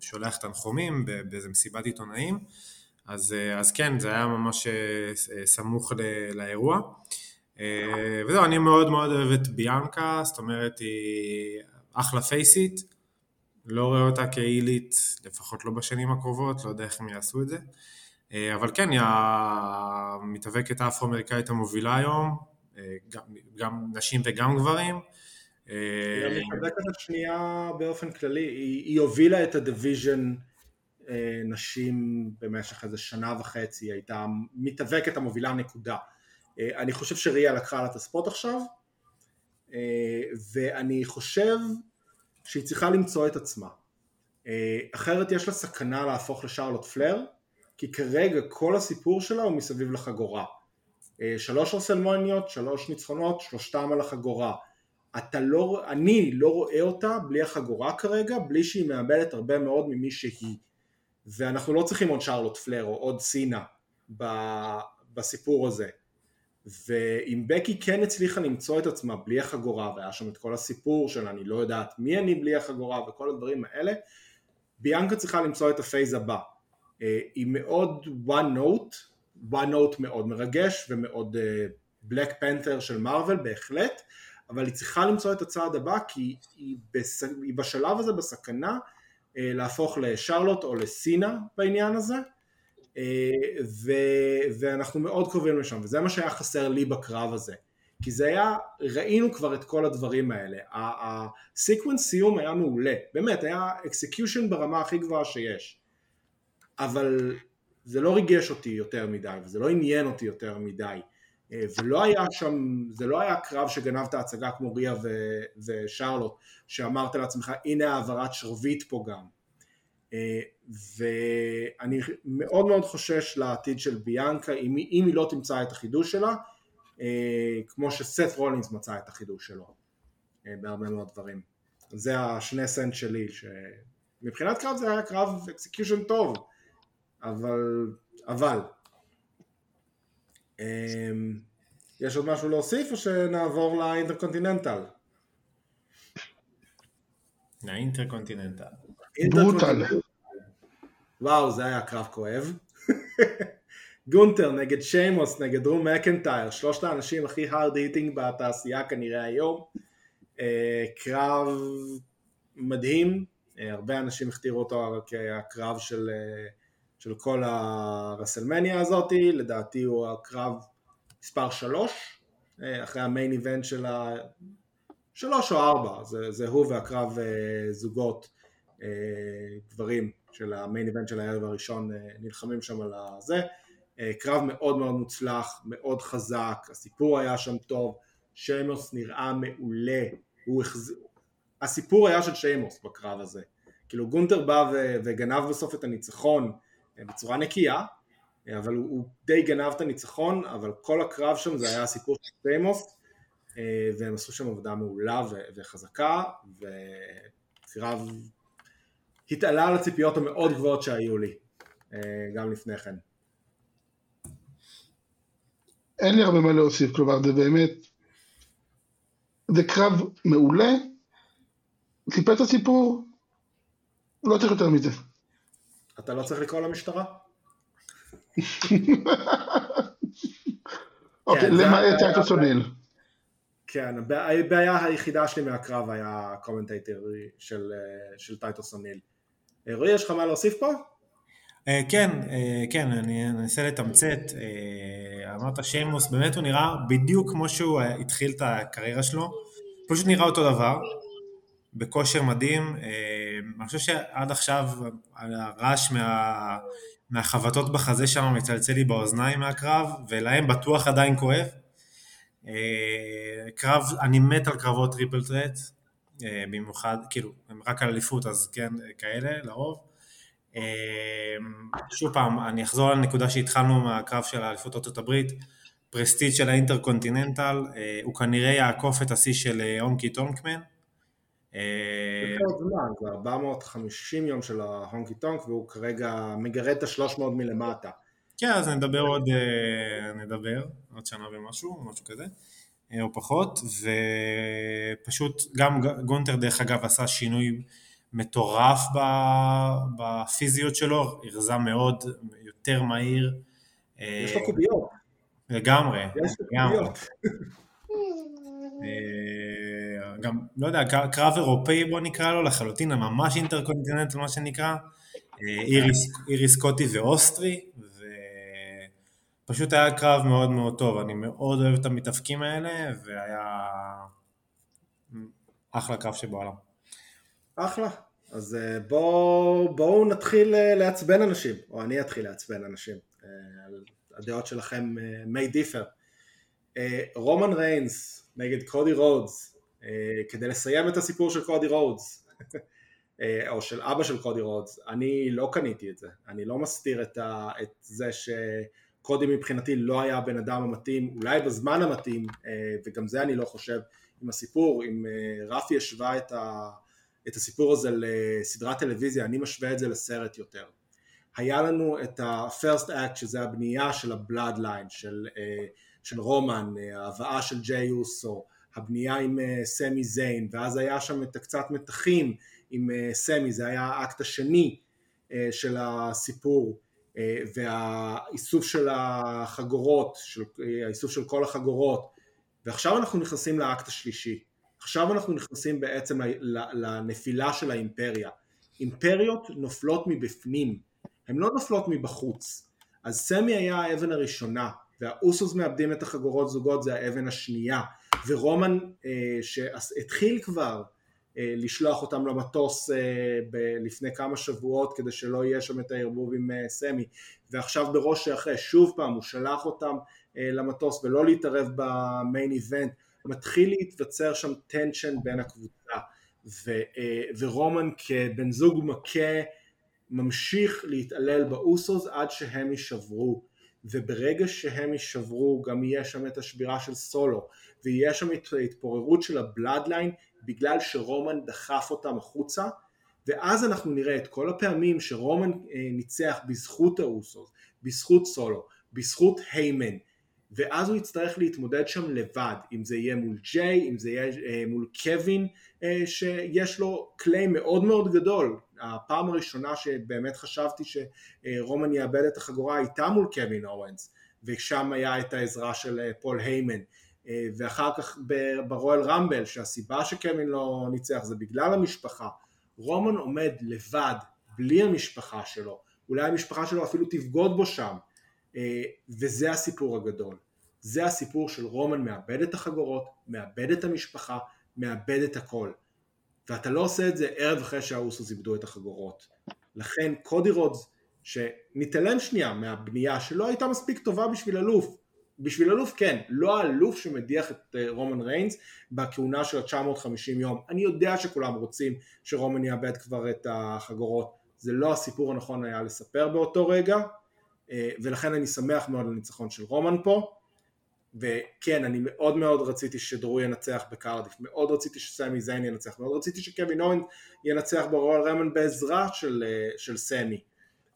ששולח תנחומים באיזה מסיבת עיתונאים, אז, אז כן, זה היה ממש סמוך לאירוע. וזהו, אני מאוד מאוד אוהב את ביאנקה, זאת אומרת היא אחלה פייסית, לא רואה אותה כעילית, לפחות לא בשנים הקרובות, לא יודע איך הם יעשו את זה, אבל כן, היא המתאבקת האפרו-אמריקאית המובילה היום, גם, נשים וגם גברים. היא המתאבקת השנייה באופן כללי, היא, הובילה את ה division נשים במשך איזה שנה וחצי, היא הייתה מתאבקת המובילה נקודה. אה, אני חושב שריה לקחה לה את ה spot עכשיו, אה, ואני חושב שהיא צריכה למצוא את עצמה. אה, אחרת יש לה סכנה להפוך לשרלוט פלר, כי כרגע כל הסיפור שלה הוא מסביב לחגורה. שלוש רסלמוניות, שלוש ניצחונות, שלושתם על החגורה. אתה לא, אני לא רואה אותה בלי החגורה כרגע, בלי שהיא מאבדת הרבה מאוד ממי שהיא. ואנחנו לא צריכים עוד שרלוט פלר או עוד סינה בסיפור הזה. ואם בקי כן הצליחה למצוא את עצמה בלי החגורה והיה שם את כל הסיפור של אני לא יודעת מי אני בלי החגורה וכל הדברים האלה ביאנקה צריכה למצוא את ה phase הבא אה, היא מאוד one note one note מאוד מרגש ומאוד בלק uh, פנתר של מארוול בהחלט אבל היא צריכה למצוא את הצעד הבא כי היא, בס... היא בשלב הזה בסכנה uh, להפוך לשרלוט או לסינה בעניין הזה אה, ו, ואנחנו מאוד קרובים לשם, וזה מה שהיה חסר לי בקרב הזה. כי זה היה, ראינו כבר את כל הדברים האלה. ה sequence סיום היה מעולה, באמת, היה execution ברמה הכי גבוהה שיש. אבל זה לא ריגש אותי יותר מדי, וזה לא עניין אותי יותר מדי. ולא היה שם, זה לא היה קרב שגנב את ההצגה כמו ריה ו- ושרלוט, שאמרת לעצמך הנה העברת שרביט פה גם. ואני מאוד מאוד חושש לעתיד של ביאנקה אם, אם היא לא תמצא את החידוש שלה, כמו שסת רולינס מצא את החידוש שלו בהרבה מאוד דברים. זה השני סנט שלי, שמבחינת קרב זה היה קרב execution טוב, אבל, אבל, אמ, יש עוד משהו להוסיף או שנעבור ל Intercontinental? ל Intercontinental. Brutal. וואו, זה היה קרב כואב. גונטר נגד שיימוס נגד דרו מקנטייר, שלושת האנשים הכי hard hitting בתעשייה כנראה היום. אה, קרב מדהים, אה, הרבה אנשים הכתירו אותו כקרב של, אה, של כל הרסלמניה הזאתי, לדעתי הוא הקרב מספר שלוש, אחרי המיין איבנט של ה... שלוש או ארבע, זה, זה הוא והקרב זוגות גברים של המיין איבנט של הערב הראשון נלחמים שם על הזה, קרב מאוד מאוד מוצלח, מאוד חזק, הסיפור היה שם טוב, שיימוס נראה מעולה, הוא החז... הסיפור היה של שיימוס בקרב הזה. כאילו גונטר בא ו... וגנב בסוף את הניצחון אה, בצורה נקייה, אה, אבל הוא, הוא די גנב את הניצחון, אבל כל הקרב שם זה היה הסיפור של שיימוס, אה, והם עשו שם עבודה מעולה. וחזקה, וקרב התעלה על הציפיות המאוד גבוהות שהיו לי, גם לפני כן. אין לי הרבה מה להוסיף, כלומר זה באמת זה קרב מעולה, סיפר את הסיפור, לא צריך יותר מזה. אתה לא צריך לקרוא למשטרה? אוקיי, למעט טייטוס אוניל. כן, הבעיה היחידה שלי מהקרב היה ה commentator של, של טייטוס אוניל. רועי, יש לך מה להוסיף פה? אה, כן, אה, כן, אני אנסה לתמצת. אה, אמרת שיימוס, באמת הוא נראה בדיוק כמו שהוא התחיל את הקריירה שלו. פשוט נראה אותו דבר, בכושר מדהים. אני חושב שעד עכשיו הרעש מה, מהחבטות בחזה שם מצלצל לי באוזניים מהקרב, ולהם בטוח עדיין כואב. קרב, אני מת על קרבות triple threat, במיוחד, כאילו, הם רק על אליפות אז כן, כאלה לרוב. אמ, שוב פעם, אני אחזור על הנקודה שהתחלנו מהקרב של האליפות ארצות הברית, prestige של ה intercontinental, אה, הוא כנראה יעקוף את השיא של אה, הונקי טונק מן. אה, זה עוד זמן, זה 450 יום של ההונקי טונק והוא כרגע מגרד את ה-300 מלמטה. כן, אז נדבר עוד, נדבר, עוד שנה ומשהו, משהו כזה, או פחות, ופשוט גם גונטר דרך אגב עשה שינוי מטורף בפיזיות שלו, הרזה מאוד, יותר מהיר. יש לו קוביות. לגמרי, לגמרי. גם, לא יודע, קרב אירופאי בוא נקרא לו, לחלוטין, ממש intercontinental מה שנקרא, אה, אירי, אירי סקוטי ואוסטרי, ופשוט היה קרב מאוד מאוד טוב, אני מאוד אוהב את המתאבקים האלה, והיה אחלה קרב שבעולם. אחלה. אז אה, בואו בוא נתחיל אה, לעצבן אנשים, או אני אתחיל לעצבן אנשים. הדעות שלכם may differ. רומן ריינס נגד קודי רודס, כדי לסיים את הסיפור של קודי רודס, או של אבא של קודי רודס, אני לא קניתי את זה. אני לא מסתיר את, ה, את זה שקודי מבחינתי לא היה הבן אדם המתאים, אולי בזמן המתאים, וגם זה אני לא חושב, עם הסיפור, אם רפי השווה את ה... את הסיפור הזה לסדרת טלוויזיה, אני משווה את זה לסרט יותר. היה לנו את ה-first act שזה הבנייה של ה-bloodline של, אה, של רומן, אה, ההבאה של ג'יי אוסו, הבנייה עם אה, סמי זיין, ואז היה שם את הקצת מתחים עם סמי, זה היה האקט השני של הסיפור, והאיסוף של החגורות, של, האיסוף של כל החגורות, ועכשיו אנחנו נכנסים לאקט השלישי. עכשיו אנחנו נכנסים בעצם לנפילה של האימפריה. אימפריות נופלות מבפנים, הן לא נופלות מבחוץ. אז סמי היה האבן הראשונה, והאוסוס מאבדים את החגורות זוגות זה האבן השנייה, ורומן אה, שהתחיל כבר אה, לשלוח אותם למטוס אה, לפני כמה שבועות כדי שלא יהיה שם את הערבוב עם סמי, ועכשיו בראש שאחרי שוב פעם הוא שלח אותם למטוס ולא להתערב ב main event, מתחיל להיווצר שם tension בין הקבוצה. ו, ורומן כבן זוג מכה ממשיך להתעלל באוסוס עד שהם יישברו וברגע שהם יישברו גם יהיה שם את השבירה של סולו ויהיה שם את ההתפוררות של הבלאדליין בגלל שרומן דחף אותם החוצה ואז אנחנו נראה את כל הפעמים שרומן אה, ניצח בזכות האוסוס, בזכות סולו, בזכות היימן ואז הוא יצטרך להתמודד שם לבד, אם זה יהיה מול ג'יי, אם זה יהיה אה, מול קווין, אה, שיש לו claim מאוד מאוד גדול. הפעם הראשונה שבאמת חשבתי שרומן יאבד את החגורה הייתה מול קווין אוונס, ושם היה את העזרה של אה, פול היימן. ואחר כך ברואל רמבל, שהסיבה שקווין לא ניצח זה בגלל המשפחה. רומן עומד לבד, בלי המשפחה שלו, אולי המשפחה שלו אפילו תבגוד בו שם, וזה הסיפור הגדול. זה הסיפור של רומן מאבד את החגורות, מאבד את המשפחה, מאבד את הכל. ואתה לא עושה את זה ערב אחרי שהאוסוס איבדו את החגורות. לכן קודי רודס, שנתעלם שנייה מהבנייה שלא הייתה מספיק טובה בשביל אלוף, בשביל אלוף כן, לא האלוף שמדיח את אה, רומן ריינס בכהונה של ה-950 יום. אני יודע שכולם רוצים שרומן יאבד כבר את החגורות, זה לא הסיפור הנכון היה לספר באותו רגע, אה, ולכן אני שמח מאוד על הניצחון של רומן פה. וכן אני מאוד מאוד רציתי שדרו ינצח בקרדיף. מאוד רציתי שסמי זיין ינצח. מאוד רציתי שקווין אורן ינצח ברואל רמן בעזרה של, אה, של סמי.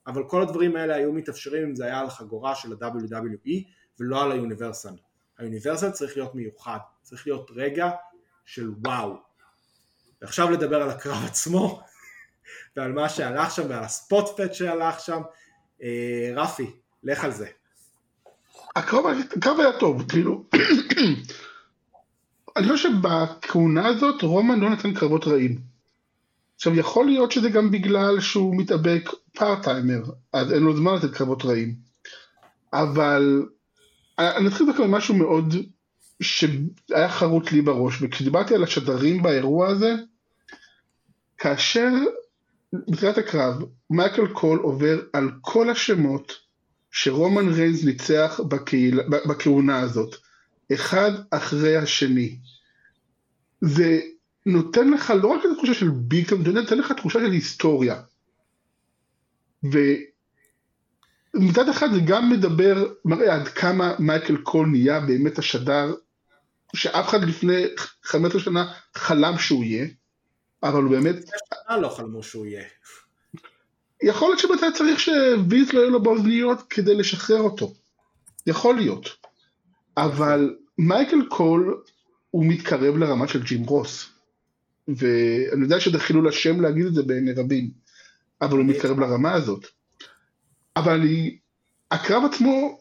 אבל כל הדברים האלה היו מתאפשרים אם זה היה על החגורה של ה-WWE ולא על היוניברסל היוניברסל צריך להיות מיוחד. צריך להיות רגע של וואו. ועכשיו לדבר על הקרב עצמו ועל מה שהלך שם ועל הספוט פט שהלך שם. אה, רפי, לך על זה. הקרב, הקרב היה טוב, כאילו, אני חושב שבכהונה הזאת רומן לא נתן קרבות רעים. עכשיו יכול להיות שזה גם בגלל שהוא מתאבק פארטיימר, אז אין לו זמן לתת קרבות רעים. אבל אני אתחיל דווקא ממשהו מאוד שהיה חרוט לי בראש, וכשדיברתי על השדרים באירוע הזה, כאשר בתחילת הקרב, מייקל קול עובר על כל השמות שרומן ריינס ניצח בכהונה הזאת, אחד אחרי השני. זה נותן לך לא רק את התחושה של ביקום, זה נותן לך תחושה של היסטוריה. ומצד אחד זה גם מדבר, מראה עד כמה מייקל קול נהיה באמת השדר שאף אחד לפני 15 שנה חלם שהוא יהיה. אבל הוא באמת... לא חלמו שהוא יהיה. יכול להיות שבאמת היה צריך שוויז לא יהיו לו באוזניות כדי לשחרר אותו. יכול להיות. אבל מייקל קול הוא מתקרב לרמה של ג'ים רוס. ואני יודע שזה חילול השם להגיד את זה בעיני רבים, אבל הוא מתקרב לרמה הזאת. אבל אני, הקרב עצמו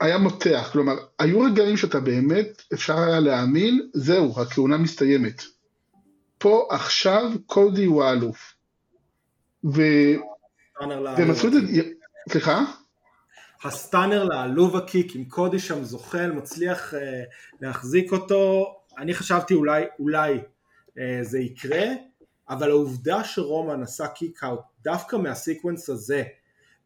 היה מותח, כלומר, היו רגעים שאתה באמת, אפשר היה להאמין, זהו, הכהונה מסתיימת. פה עכשיו קודי הוא האלוף. והם עשו את זה, סליחה? ה stunner ל low kick עם קודי שם זוחל, מצליח uh, להחזיק אותו, אני חשבתי אולי, אולי uh, זה יקרה, אבל העובדה שרומן עשה kick out דווקא מה sequence הזה,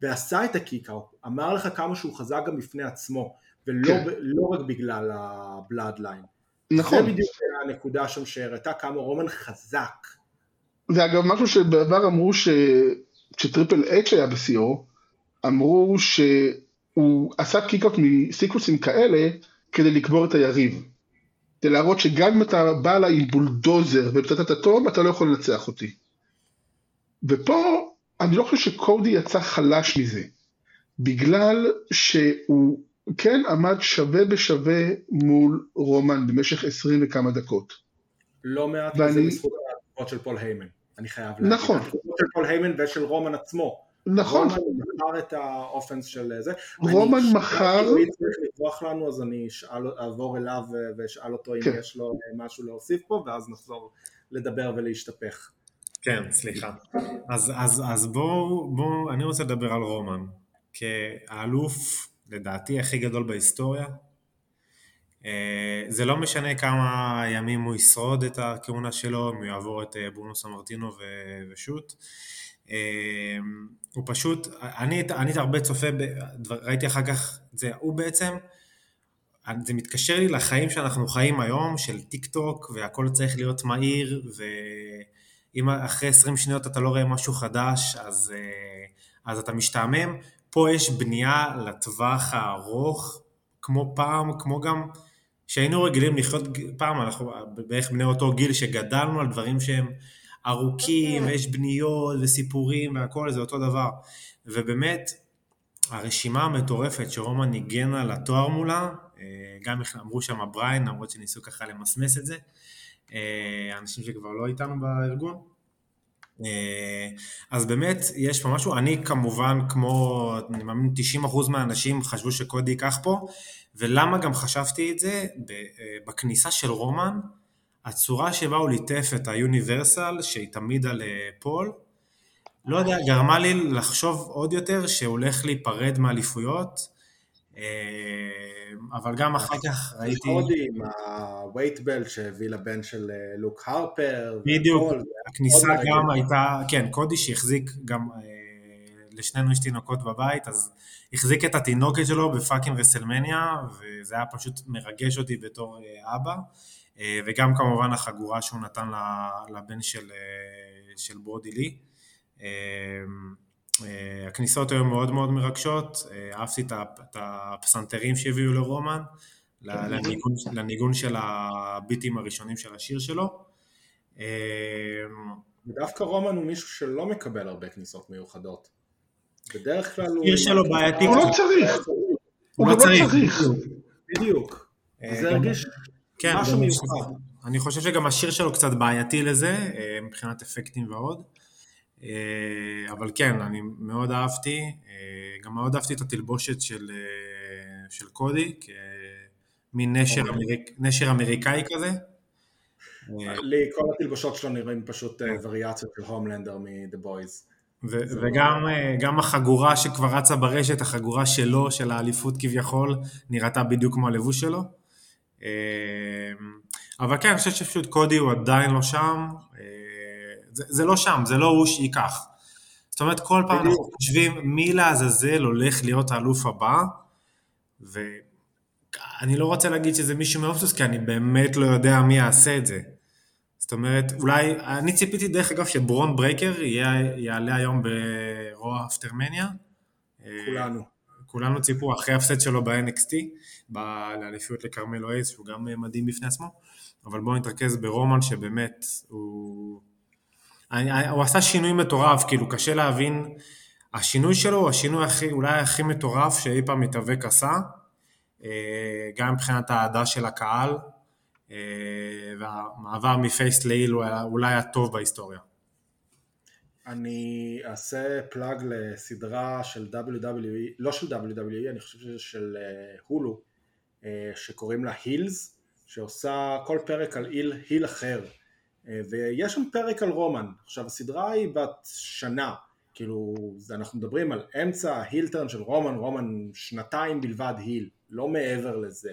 ועשה את ה kick out, אמר לך כמה שהוא חזק גם בפני עצמו, ולא כן. לא רק בגלל הבלאדליין. נכון. זה בדיוק הנקודה שם שהראתה כמה רומן חזק. זה אגב משהו שבעבר אמרו ש... כשטריפל אץ' היה בשיאו, אמרו שהוא עשה קיקות מסיקווסים כאלה כדי לקבור את היריב. כדי להראות שגם אם אתה בא אליי עם בולדוזר ופצצת אטום, אתה לא יכול לנצח אותי. ופה אני לא חושב שקודי יצא חלש מזה, בגלל שהוא כן עמד שווה בשווה מול רומן במשך עשרים וכמה דקות. לא מעט ואני... מזה בזכות התגובות של פול היימן, אני חייב להגיד. נכון. התגובות של פול היימן ושל רומן עצמו. נכון. רומן מכר את ה offense של זה. רומן מכר... אם צריך לברוח לנו אז אני אשאל, אעבור אליו ואשאל אותו אם כן. יש לו משהו להוסיף פה ואז נחזור לדבר ולהשתפך. כן, סליחה. אז, אז, אז בואו, בוא, אני רוצה לדבר על רומן. כאלוף לדעתי הכי גדול בהיסטוריה. אה, זה לא משנה כמה ימים הוא ישרוד את הכהונה שלו, אם הוא יעבור את אה, בונוס אמרטינו ושוט. אה, הוא פשוט, אני, אני הרבה צופה, ראיתי אחר כך, זה, הוא בעצם זה מתקשר לי לחיים שאנחנו חיים היום, של טיק טוק, והכל צריך להיות מהיר, ואם אחרי 20 שניות אתה לא רואה משהו חדש, אז, אז אתה משתעמם. פה יש בנייה לטווח הארוך, כמו פעם, כמו גם שהיינו רגילים לחיות, פעם אנחנו בערך בני אותו גיל שגדלנו על דברים שהם ארוכים, ויש בניות וסיפורים והכל, זה אותו דבר. ובאמת, הרשימה המטורפת שרומן ניגן על התואר מולה, אה, גם אמרו שם בריין, למרות שניסו ככה למסמס את זה, אה, אנשים שכבר לא איתנו בארגון. אה, אז באמת יש פה משהו, אני כמובן כמו, אני מאמין 90% מהאנשים חשבו שקודי ייקח פה, ולמה גם חשבתי את זה? בכניסה של רומן, הצורה שבה הוא ליטף את היוניברסל, שהיא תמיד על פול, לא יודע, גרמה לי לחשוב עוד יותר שהוא הולך להיפרד מאליפויות, אה, אבל גם אחר כך ראיתי... עם ה-weight belt שהביא לבן של אה, לוק הרפר. בדיוק, הכניסה גם הייתה, כן, קודי שהחזיק גם, אה, לשנינו יש תינוקות בבית, אז החזיק את התינוקת שלו ב fucking רסלמניה, וזה היה פשוט מרגש אותי בתור אבא, וגם כמובן החגורה שהוא נתן לבן של, של ברודי לי. אה, הכניסות היו מאוד מאוד מרגשות, אה, אהבתי את הפסנתרים שהביאו לרומן, לניגון, לניגון של ה beats הראשונים של השיר שלו. אמ, ודווקא רומן הוא מישהו שלא מקבל הרבה כניסות מיוחדות. בדרך כלל הוא... השיר שלו בעייתי. הוא לא צריך. הוא לא צריך. בדיוק. אה, זה הרגיש כן, משהו מיוחד. אני חושב שגם השיר שלו קצת בעייתי לזה, מבחינת אפקטים ועוד. אה, אבל כן, אני מאוד אהבתי, אה, גם מאוד אהבתי את התלבושת של, אה, של קודי, מין נשר, אוקיי. אמריק, נשר אמריקאי כזה. לי כל התלבושות שלו נראים פשוט וריאציות של הומלנדר מ-The Boys. וגם החגורה שכבר רצה ברשת, החגורה שלו, של האליפות כביכול, נראתה בדיוק כמו הלבוש שלו. אבל כן, אני חושב שפשוט קודי הוא עדיין לא שם. זה, זה לא שם, זה לא הוא שייקח. זאת אומרת, כל פעם אנחנו חושבים מי לעזאזל הולך להיות האלוף הבא, ואני לא רוצה להגיד שזה מישהו מה אוסוס, כי אני באמת לא יודע מי יעשה את זה. זאת אומרת, אולי, אני ציפיתי דרך אגב שברון ברייקר יעלה היום ברואו אפטר מניה. כולנו. כולנו ציפו אחרי הפסד שלו ב-NXT, לאליפיות לכרמלו הייז, שהוא גם מדהים בפני עצמו, אבל בואו נתרכז ברומן שבאמת הוא אני, הוא עשה שינוי מטורף, כאילו קשה להבין, השינוי שלו הוא השינוי הכי, אולי הכי מטורף שאי פעם מתאבק עשה, אה, גם מבחינת האהדה של הקהל, אה, והמעבר מפייס לאיל הוא אולי הטוב בהיסטוריה. אני אעשה פלאג לסדרה של WWE, לא של WWE, אני חושב שזה של הולו, אה, שקוראים לה הילס, שעושה כל פרק על היל, היל אחר. אה, ויש שם פרק על רומן. עכשיו הסדרה היא בת שנה, כאילו אנחנו מדברים על אמצע ה heel turn של רומן, רומן שנתיים בלבד heel, לא מעבר לזה.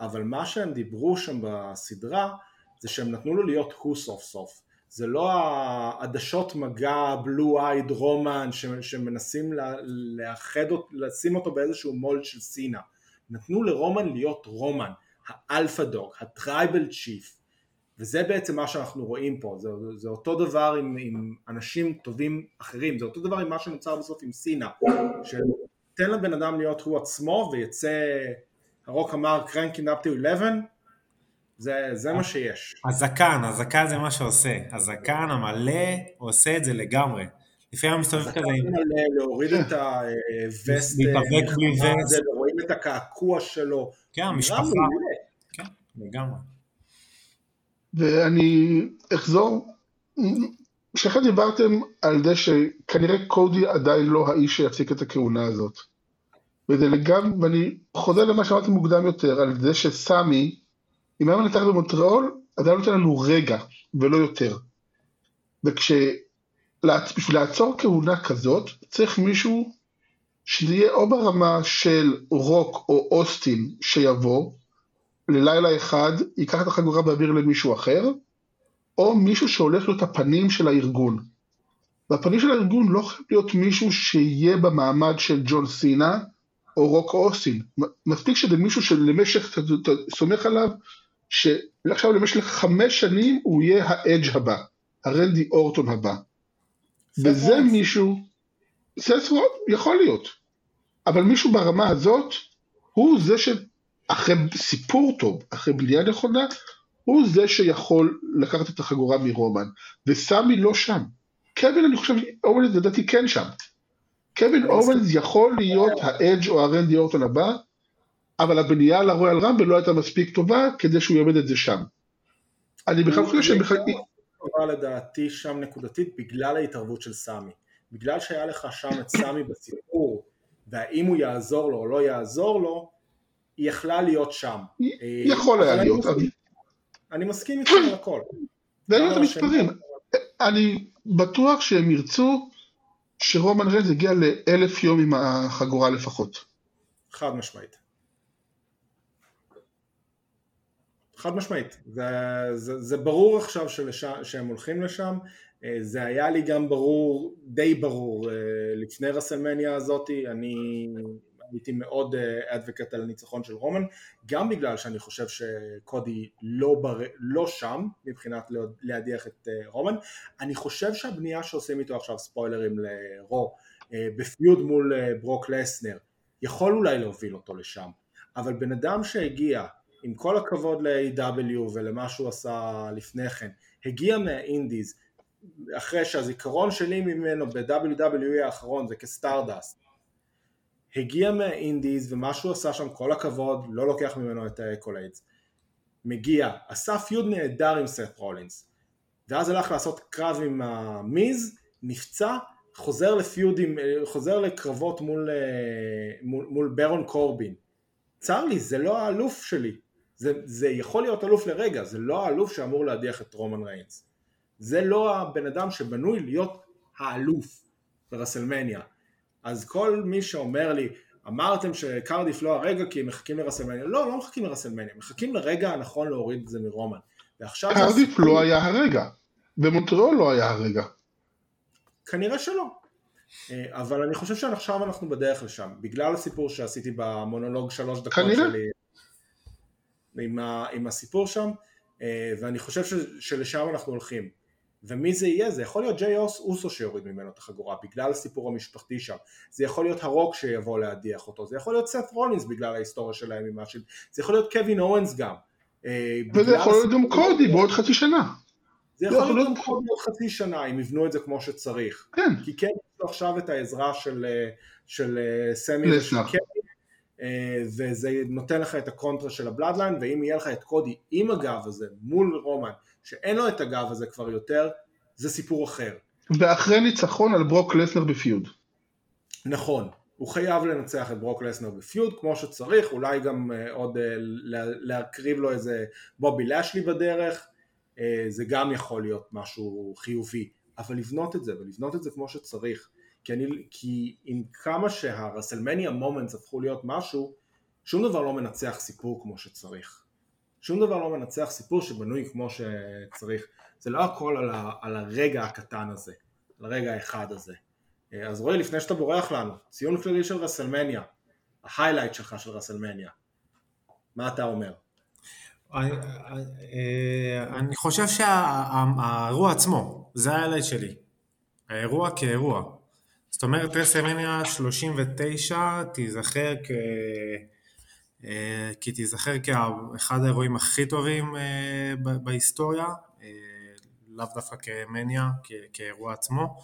אבל מה שהם דיברו שם בסדרה זה שהם נתנו לו להיות הוא סוף סוף. זה לא העדשות מגע blue eyed רומן שמנסים לאחד, לשים אותו באיזשהו mold של סינה. נתנו לרומן להיות רומן, ה alpha dog, ה tribal chief, וזה בעצם מה שאנחנו רואים פה, זה, זה אותו דבר עם, עם אנשים טובים אחרים, זה אותו דבר עם מה שנוצר בסוף עם סינה, שתיתן לבן אדם להיות הוא עצמו ויצא, הרוק אמר cranking up to 11, זה, זה מה שיש. הזקן, הזקן זה מה שעושה, הזקן המלא עושה את זה לגמרי. לפעמים מסתובב כזה... המלא, להוריד את הווסט, להתאבק בלי וסט, רואים את הקעקוע שלו. כן, המשפחה. כן, לגמרי. ואני אחזור, שניכם דיברתם על זה שכנראה קודי עדיין לא האיש שיפסיק את הכהונה הזאת. וזה לגמרי, ואני חוזר למה שאמרתי מוקדם יותר, על זה שסמי, אם היה מנצח במונטריאול, אז היה נותן לנו רגע, ולא יותר. וכשבשביל לעצור כהונה כזאת, צריך מישהו שזה יהיה או ברמה של רוק או אוסטין שיבוא, ללילה אחד ייקח את החגורה ויעביר למישהו אחר, או מישהו שהולך להיות הפנים של הארגון. והפנים של הארגון לא חייב להיות מישהו שיהיה במעמד של ג'ון סינה, או רוק אוסטין. מספיק שזה מישהו שלמשך, אתה סומך עליו, שעכשיו למשך חמש שנים הוא יהיה האדג' הבא, הרנדי אורטון הבא. וזה מישהו, סט רולינס, יכול להיות. אבל מישהו ברמה הזאת, הוא זה שאחרי סיפור טוב, אחרי בנייה נכונה, הוא זה שיכול לקחת את החגורה מרומן, וסמי לא שם. קווין, אני חושב, אורלנס לדעתי כן שם. קווין אורלנס יכול להיות האדג' או הרנדי אורטון הבא, אבל הבנייה לרויאל רמבל לא הייתה מספיק טובה כדי שהוא יעמד את זה שם. אני בכלל חושב שהם בכלל... טובה לדעתי שם נקודתית בגלל ההתערבות של סמי. בגלל שהיה לך שם את סמי בסיפור, והאם הוא יעזור לו או לא יעזור לו, היא יכלה להיות שם. יכול היה להיות. אני מסכים איתך על הכל. היו את המספרים. אני בטוח שהם ירצו שרומן ריינס יגיע לאלף יום עם החגורה לפחות. חד משמעית. חד משמעית, זה, זה, זה ברור עכשיו שלש, שהם הולכים לשם, אה, זה היה לי גם ברור, די ברור, אה, לפני רסלמניה הזאתי, אני הייתי מאוד advocate על הניצחון של רומן, גם בגלל שאני חושב שקודי לא, בר... לא שם מבחינת להדיח את אה, רומן, אני חושב שהבנייה שעושים איתו עכשיו ספוילרים לרו, בפיוד מול ברוק לסנר, יכול אולי להוביל אותו לשם, אבל בן אדם שהגיע עם כל הכבוד ל-AEW ולמה שהוא עשה לפני כן, הגיע מה indies, אחרי שהזיכרון שלי ממנו ב-WWE האחרון זה כסטארדסט, הגיע מה indies ומה שהוא עשה שם, כל הכבוד, לא לוקח ממנו את ה accolades, מגיע, עשה פיוד נהדר עם סט רולינס, ואז הלך לעשות קרב עם המיז, נפצע, חוזר לפיודים, חוזר לקרבות מול, מול, מול ברון קורבין. צר לי, זה לא האלוף שלי, זה, זה יכול להיות אלוף לרגע, זה לא האלוף שאמור להדיח את רומן ריינס. זה לא הבן אדם שבנוי להיות האלוף ברסלמניה. אז כל מי שאומר לי, אמרתם שקרדיף לא הרגע כי הם מחכים לרסלמניה, לא, לא מחכים לרסלמניה, מחכים לרגע הנכון להוריד את זה מרומן. ועכשיו... קרדיף זה... לא היה הרגע, במונטריאול לא היה הרגע. כנראה שלא. אה, אבל אני חושב שעכשיו אנחנו בדרך לשם, בגלל הסיפור שעשיתי במונולוג שלוש דקות כנראה. שלי עם, ה, עם הסיפור שם, אה, ואני חושב ש, שלשם אנחנו הולכים. ומי זה יהיה? זה יכול להיות ג'יי אוסו שיוריד ממנו את החגורה בגלל הסיפור המשפחתי שם, זה יכול להיות הרוק שיבוא להדיח אותו, זה יכול להיות סט רולינס בגלל ההיסטוריה שלהם עם השל... זה יכול להיות קווין אורנס גם. אה, וזה יכול להיות גם קודי בעוד חצי שנה. זה יכול להיות גם קודי בעוד חצי שנה אם יבנו את זה כמו שצריך. כן. כי כן יש לו עכשיו את העזרה של, אה, של סמי ושל קווין אה, וזה נותן לך את הקונטרה של הבלאדליין, ואם יהיה לך את קודי עם הגב הזה מול רומן, שאין לו את הגב הזה כבר יותר, זה סיפור אחר. ואחרי ניצחון על ברוק לסנר בפיוד. נכון, הוא חייב לנצח את ברוק לסנר בפיוד כמו שצריך, אולי גם uh, עוד uh, להקריב לו איזה בובי לשלי בדרך, uh, זה גם יכול להיות משהו חיובי, אבל לבנות את זה, ולבנות את זה כמו שצריך. כי, אני, כי עם כמה שהרסלמניה moments הפכו להיות משהו, שום דבר לא מנצח סיפור כמו שצריך. שום דבר לא מנצח סיפור שבנוי כמו שצריך. זה לא הכל על, ה, על הרגע הקטן הזה, על הרגע האחד הזה. אז רועי, לפני שאתה בורח לנו, ציון כללי של רסלמניה, ה highlight שלך של רסלמניה, מה אתה אומר? אני, אני חושב שהאירוע עצמו, זה ה highlight שלי. האירוע כאירוע. זאת אומרת רסלמניה 39 תיזכר כ... אה, כי תיזכר כאחד האירועים הכי טובים אה, בהיסטוריה, אה, לאו דווקא כמניה, כאירוע עצמו.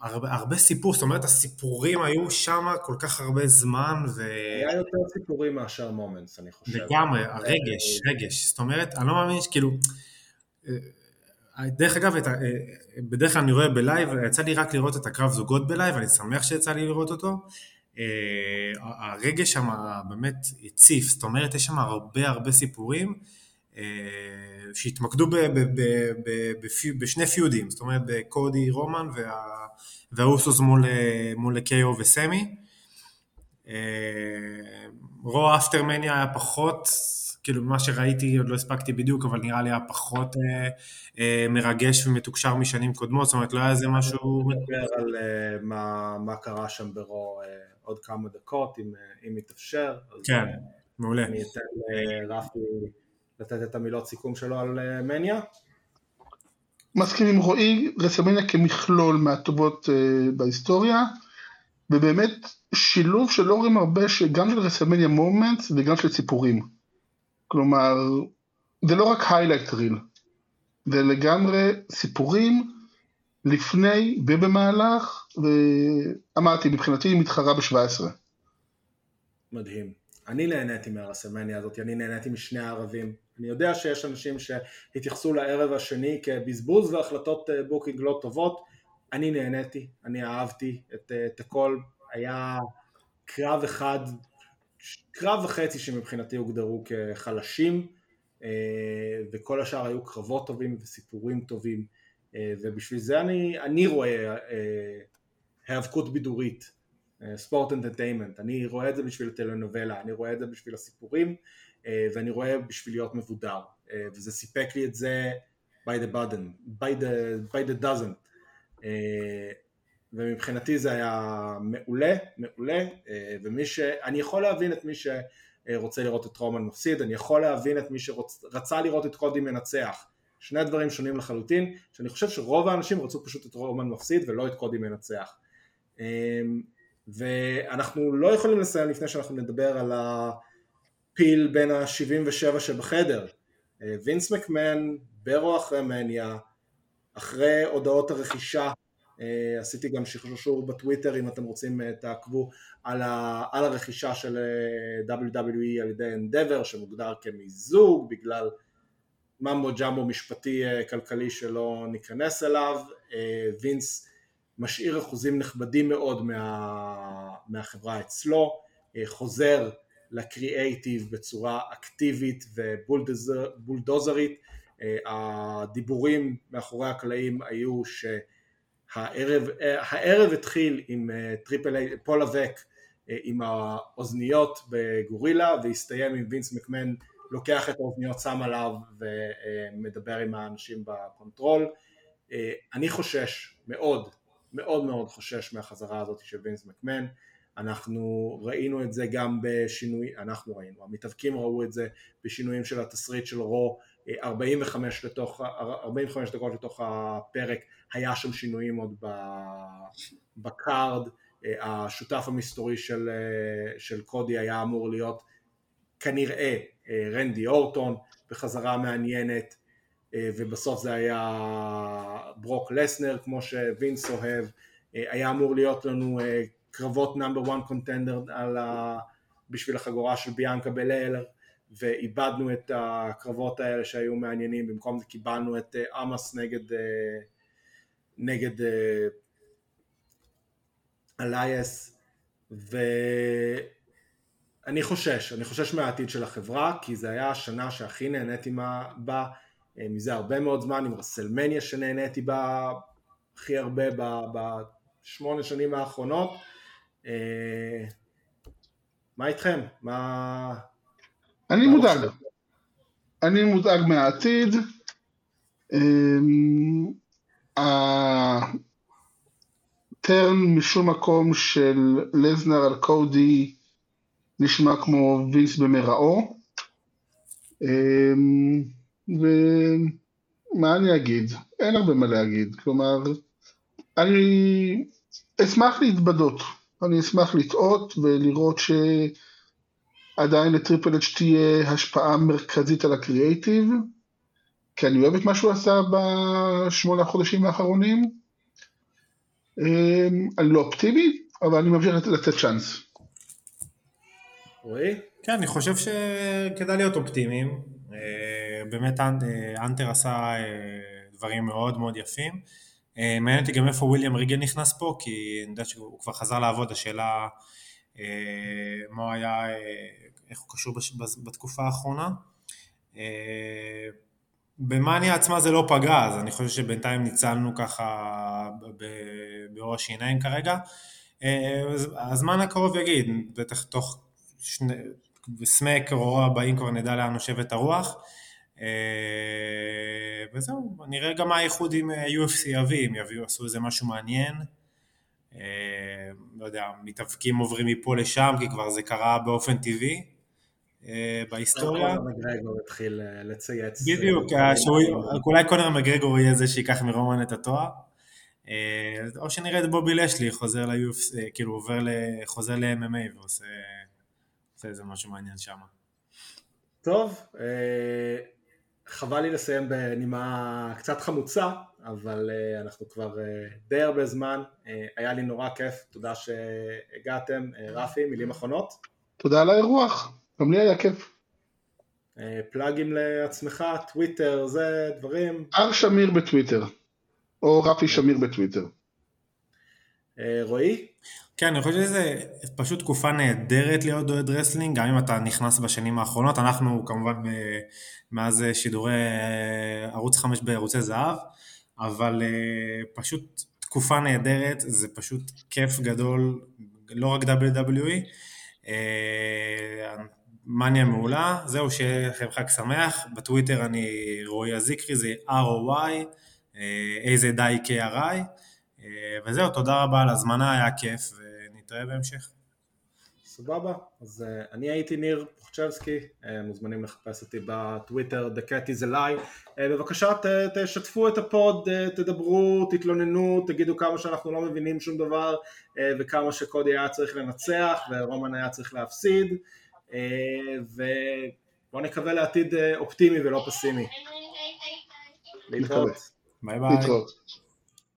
הרבה, הרבה סיפור, זאת אומרת הסיפורים היו שם כל כך הרבה זמן ו... היה יותר סיפורים מאשר moments אני חושב. לגמרי, הרגש, רגש, זאת אומרת אני לא מאמין שכאילו דרך אגב, את, בדרך כלל אני רואה בלייב, יצא לי רק לראות את הקרב זוגות בלייב, אני שמח שיצא לי לראות אותו. אה, הרגש שם באמת הציף, זאת אומרת יש שם הרבה הרבה סיפורים אה, שהתמקדו בשני פיודים, זאת אומרת בקודי רומן וה, והאוסוס מול, מול קיי-או וסמי. רו אפטרמניה היה פחות כאילו מה שראיתי עוד לא הספקתי בדיוק, אבל נראה לי היה פחות אה, אה, מרגש ומתוקשר משנים קודמות, זאת אומרת לא היה איזה משהו... נדבר על אה, מה, מה קרה שם ברו אה, עוד כמה דקות, אם, אה, אם יתאפשר. כן, אה, מעולה. אני אתן לרפי לתת את המילות סיכום שלו על אה, מניה. מסכים עם רועי, רסלמניה כמכלול מהטובות uh, בהיסטוריה, ובאמת שילוב שלא רואים הרבה, גם של רסלמניה moments וגם של סיפורים. כלומר, זה לא רק highlight reel, זה לגמרי סיפורים לפני ובמהלך, ואמרתי, מבחינתי היא מתחרה ב-17. מדהים. אני נהניתי מהרסלמניה הזאת, אני נהניתי משני הערבים. אני יודע שיש אנשים שהתייחסו לערב השני כבזבוז והחלטות אה, booking לא טובות. אני נהניתי, אני אהבתי את, אה, את הכל. היה קרב אחד, קרב וחצי שמבחינתי הוגדרו כחלשים, אה, וכל השאר היו קרבות טובים וסיפורים טובים. ובשביל זה אני, אני רואה היאבקות בידורית. ספורט אנטרטיימנט, אני רואה את זה בשביל הטלנובלה, אני רואה את זה בשביל הסיפורים אה, ואני רואה בשביל להיות מבודר. אה, וזה סיפק לי את זה by the button, by the, by the dozen. אה, ומבחינתי זה היה מעולה, מעולה. ומי ש... אני יכול להבין את מי שרוצה לראות את רומן מפסיד, אני יכול להבין את מי שרצה לראות את קודי מנצח שני דברים שונים לחלוטין, שאני חושב שרוב האנשים רצו פשוט את רומן מפסיד ולא את קודי מנצח ואנחנו לא יכולים לסיים לפני שאנחנו נדבר על הפיל בין ה-77 שבחדר. אה, וינס מקמן, ברו אחרי מניה, אחרי הודעות הרכישה, אה, עשיתי גם שחרור בטוויטר אם אתם רוצים אה, תעקבו על, ה, על הרכישה של WWE על ידי אנדבר שמוגדר כמיזוג בגלל ממבו ג'מבו משפטי כלכלי שלא ניכנס אליו, וינס משאיר אחוזים נכבדים מאוד מה, מהחברה אצלו, אה, חוזר לקריאייטיב בצורה אקטיבית ובולדוזרית, אה, הדיבורים מאחורי הקלעים היו שהערב, הערב התחיל עם אה, טריפל אייץ', פול לווק עם האוזניות בגורילה והסתיים עם וינס מקמן לוקח את האוזניות שם עליו ומדבר עם האנשים ב control. אני חושש מאוד מאוד מאוד חושש מהחזרה הזאת של וינס מקמן, אנחנו ראינו את זה גם בשינוי, אנחנו ראינו, המתאבקים ראו את זה בשינויים של התסריט של רו, 45, לתוך, 45 דקות לתוך הפרק היה שם שינויים עוד בקארד, השותף המסתורי של, של קודי היה אמור להיות כנראה רנדי אורטון בחזרה מעניינת אה, ובסוף זה היה ברוק לסנר כמו שווינס אוהב, אה, היה אמור להיות לנו אה, קרבות נאמבר 1 קונטנדר בשביל החגורה של ביאנקה בליל ואיבדנו את הקרבות האלה שהיו מעניינים, במקום זה קיבלנו את עמאס נגד, נגד אלייס ואני חושש, אני חושש מהעתיד של החברה כי זה היה השנה שהכי נהניתי בה אה, מזה הרבה מאוד זמן עם רסלמניה שנהניתי בה הכי הרבה בשמונה שנים האחרונות. אה, מה איתכם? מה... אני מה מודאג. אני מודאג מהעתיד. אמ, הטרן משום מקום של לזנר על קודי נשמע כמו וינס במראו. אמ, ומה אני אגיד? אין הרבה מה להגיד. כלומר, אני אשמח להתבדות. אני אשמח לטעות ולראות שעדיין לטריפל אץ' תהיה השפעה מרכזית על הקריאייטיב, כי אני אוהב את מה שהוא עשה בשמונה החודשים האחרונים. אמ, אני לא אופטימי, אבל אני ממשיך לתת צ'אנס. רועי? כן, אני חושב שכדאי להיות אופטימיים. אה, באמת אה, אנטר עשה אה, דברים מאוד מאוד יפים. מעניין אותי גם איפה וויליאם ריגל נכנס פה, כי אני יודע שהוא כבר חזר לעבוד, השאלה מה הוא היה, איך הוא קשור בתקופה האחרונה. במאניה עצמה זה לא פגע, אז אני חושב שבינתיים ניצלנו ככה באור השיניים כרגע. הזמן הקרוב יגיד, בטח תוך שני, או הבאים כבר נדע לאן נושבת הרוח. וזהו, נראה גם מה האיחוד עם UFC יביא, אם יביאו, עשו איזה משהו מעניין. לא יודע, מתאבקים עוברים מפה לשם, כי כבר זה קרה באופן טבעי. בהיסטוריה. קונר מגרגור התחיל לצייץ. בדיוק, אולי קונר מגרגור יהיה זה שייקח מרומן את התואר. או שנראה את בובי לשלי חוזר ל-UFC, כאילו עובר, חוזר ל-MMA ועושה איזה משהו מעניין שם. טוב, חבל לי לסיים בנימה קצת חמוצה, אבל אנחנו כבר די הרבה זמן, היה לי נורא כיף, תודה שהגעתם, רפי, מילים אחרונות. תודה על האירוח, גם לי היה כיף. plugים לעצמך, טוויטר, זה דברים. רפי שמיר בטוויטר. או רפי שמיר בטוויטר. רועי? כן, אני חושב שזה פשוט תקופה נהדרת להיות אוהד wrestling, גם אם אתה נכנס בשנים האחרונות, אנחנו כמובן מאז שידורי ערוץ 5 בערוצי זהב, אבל פשוט תקופה נהדרת, זה פשוט כיף גדול, לא רק WWE, מניה מעולה, זהו, שיהיה לכם חג שמח, בטוויטר אני רועי הזיקרי, זה ROY, איזה די KRI, וזהו, תודה רבה על הזמנה, היה כיף, ונתראה בהמשך. סבבה, אז uh, אני הייתי ניר פוחצ'בסקי, uh, מוזמנים לחפש אותי בטוויטר, The Cat is a lie, uh, בבקשה ת, תשתפו את הפוד, uh, תדברו, תתלוננו, תגידו כמה שאנחנו לא מבינים שום דבר, uh, וכמה שקודי היה צריך לנצח, ורומן היה צריך להפסיד, uh, ובואו נקווה לעתיד uh, אופטימי ולא פסימי. להתראות. ביי ביי. להתראות.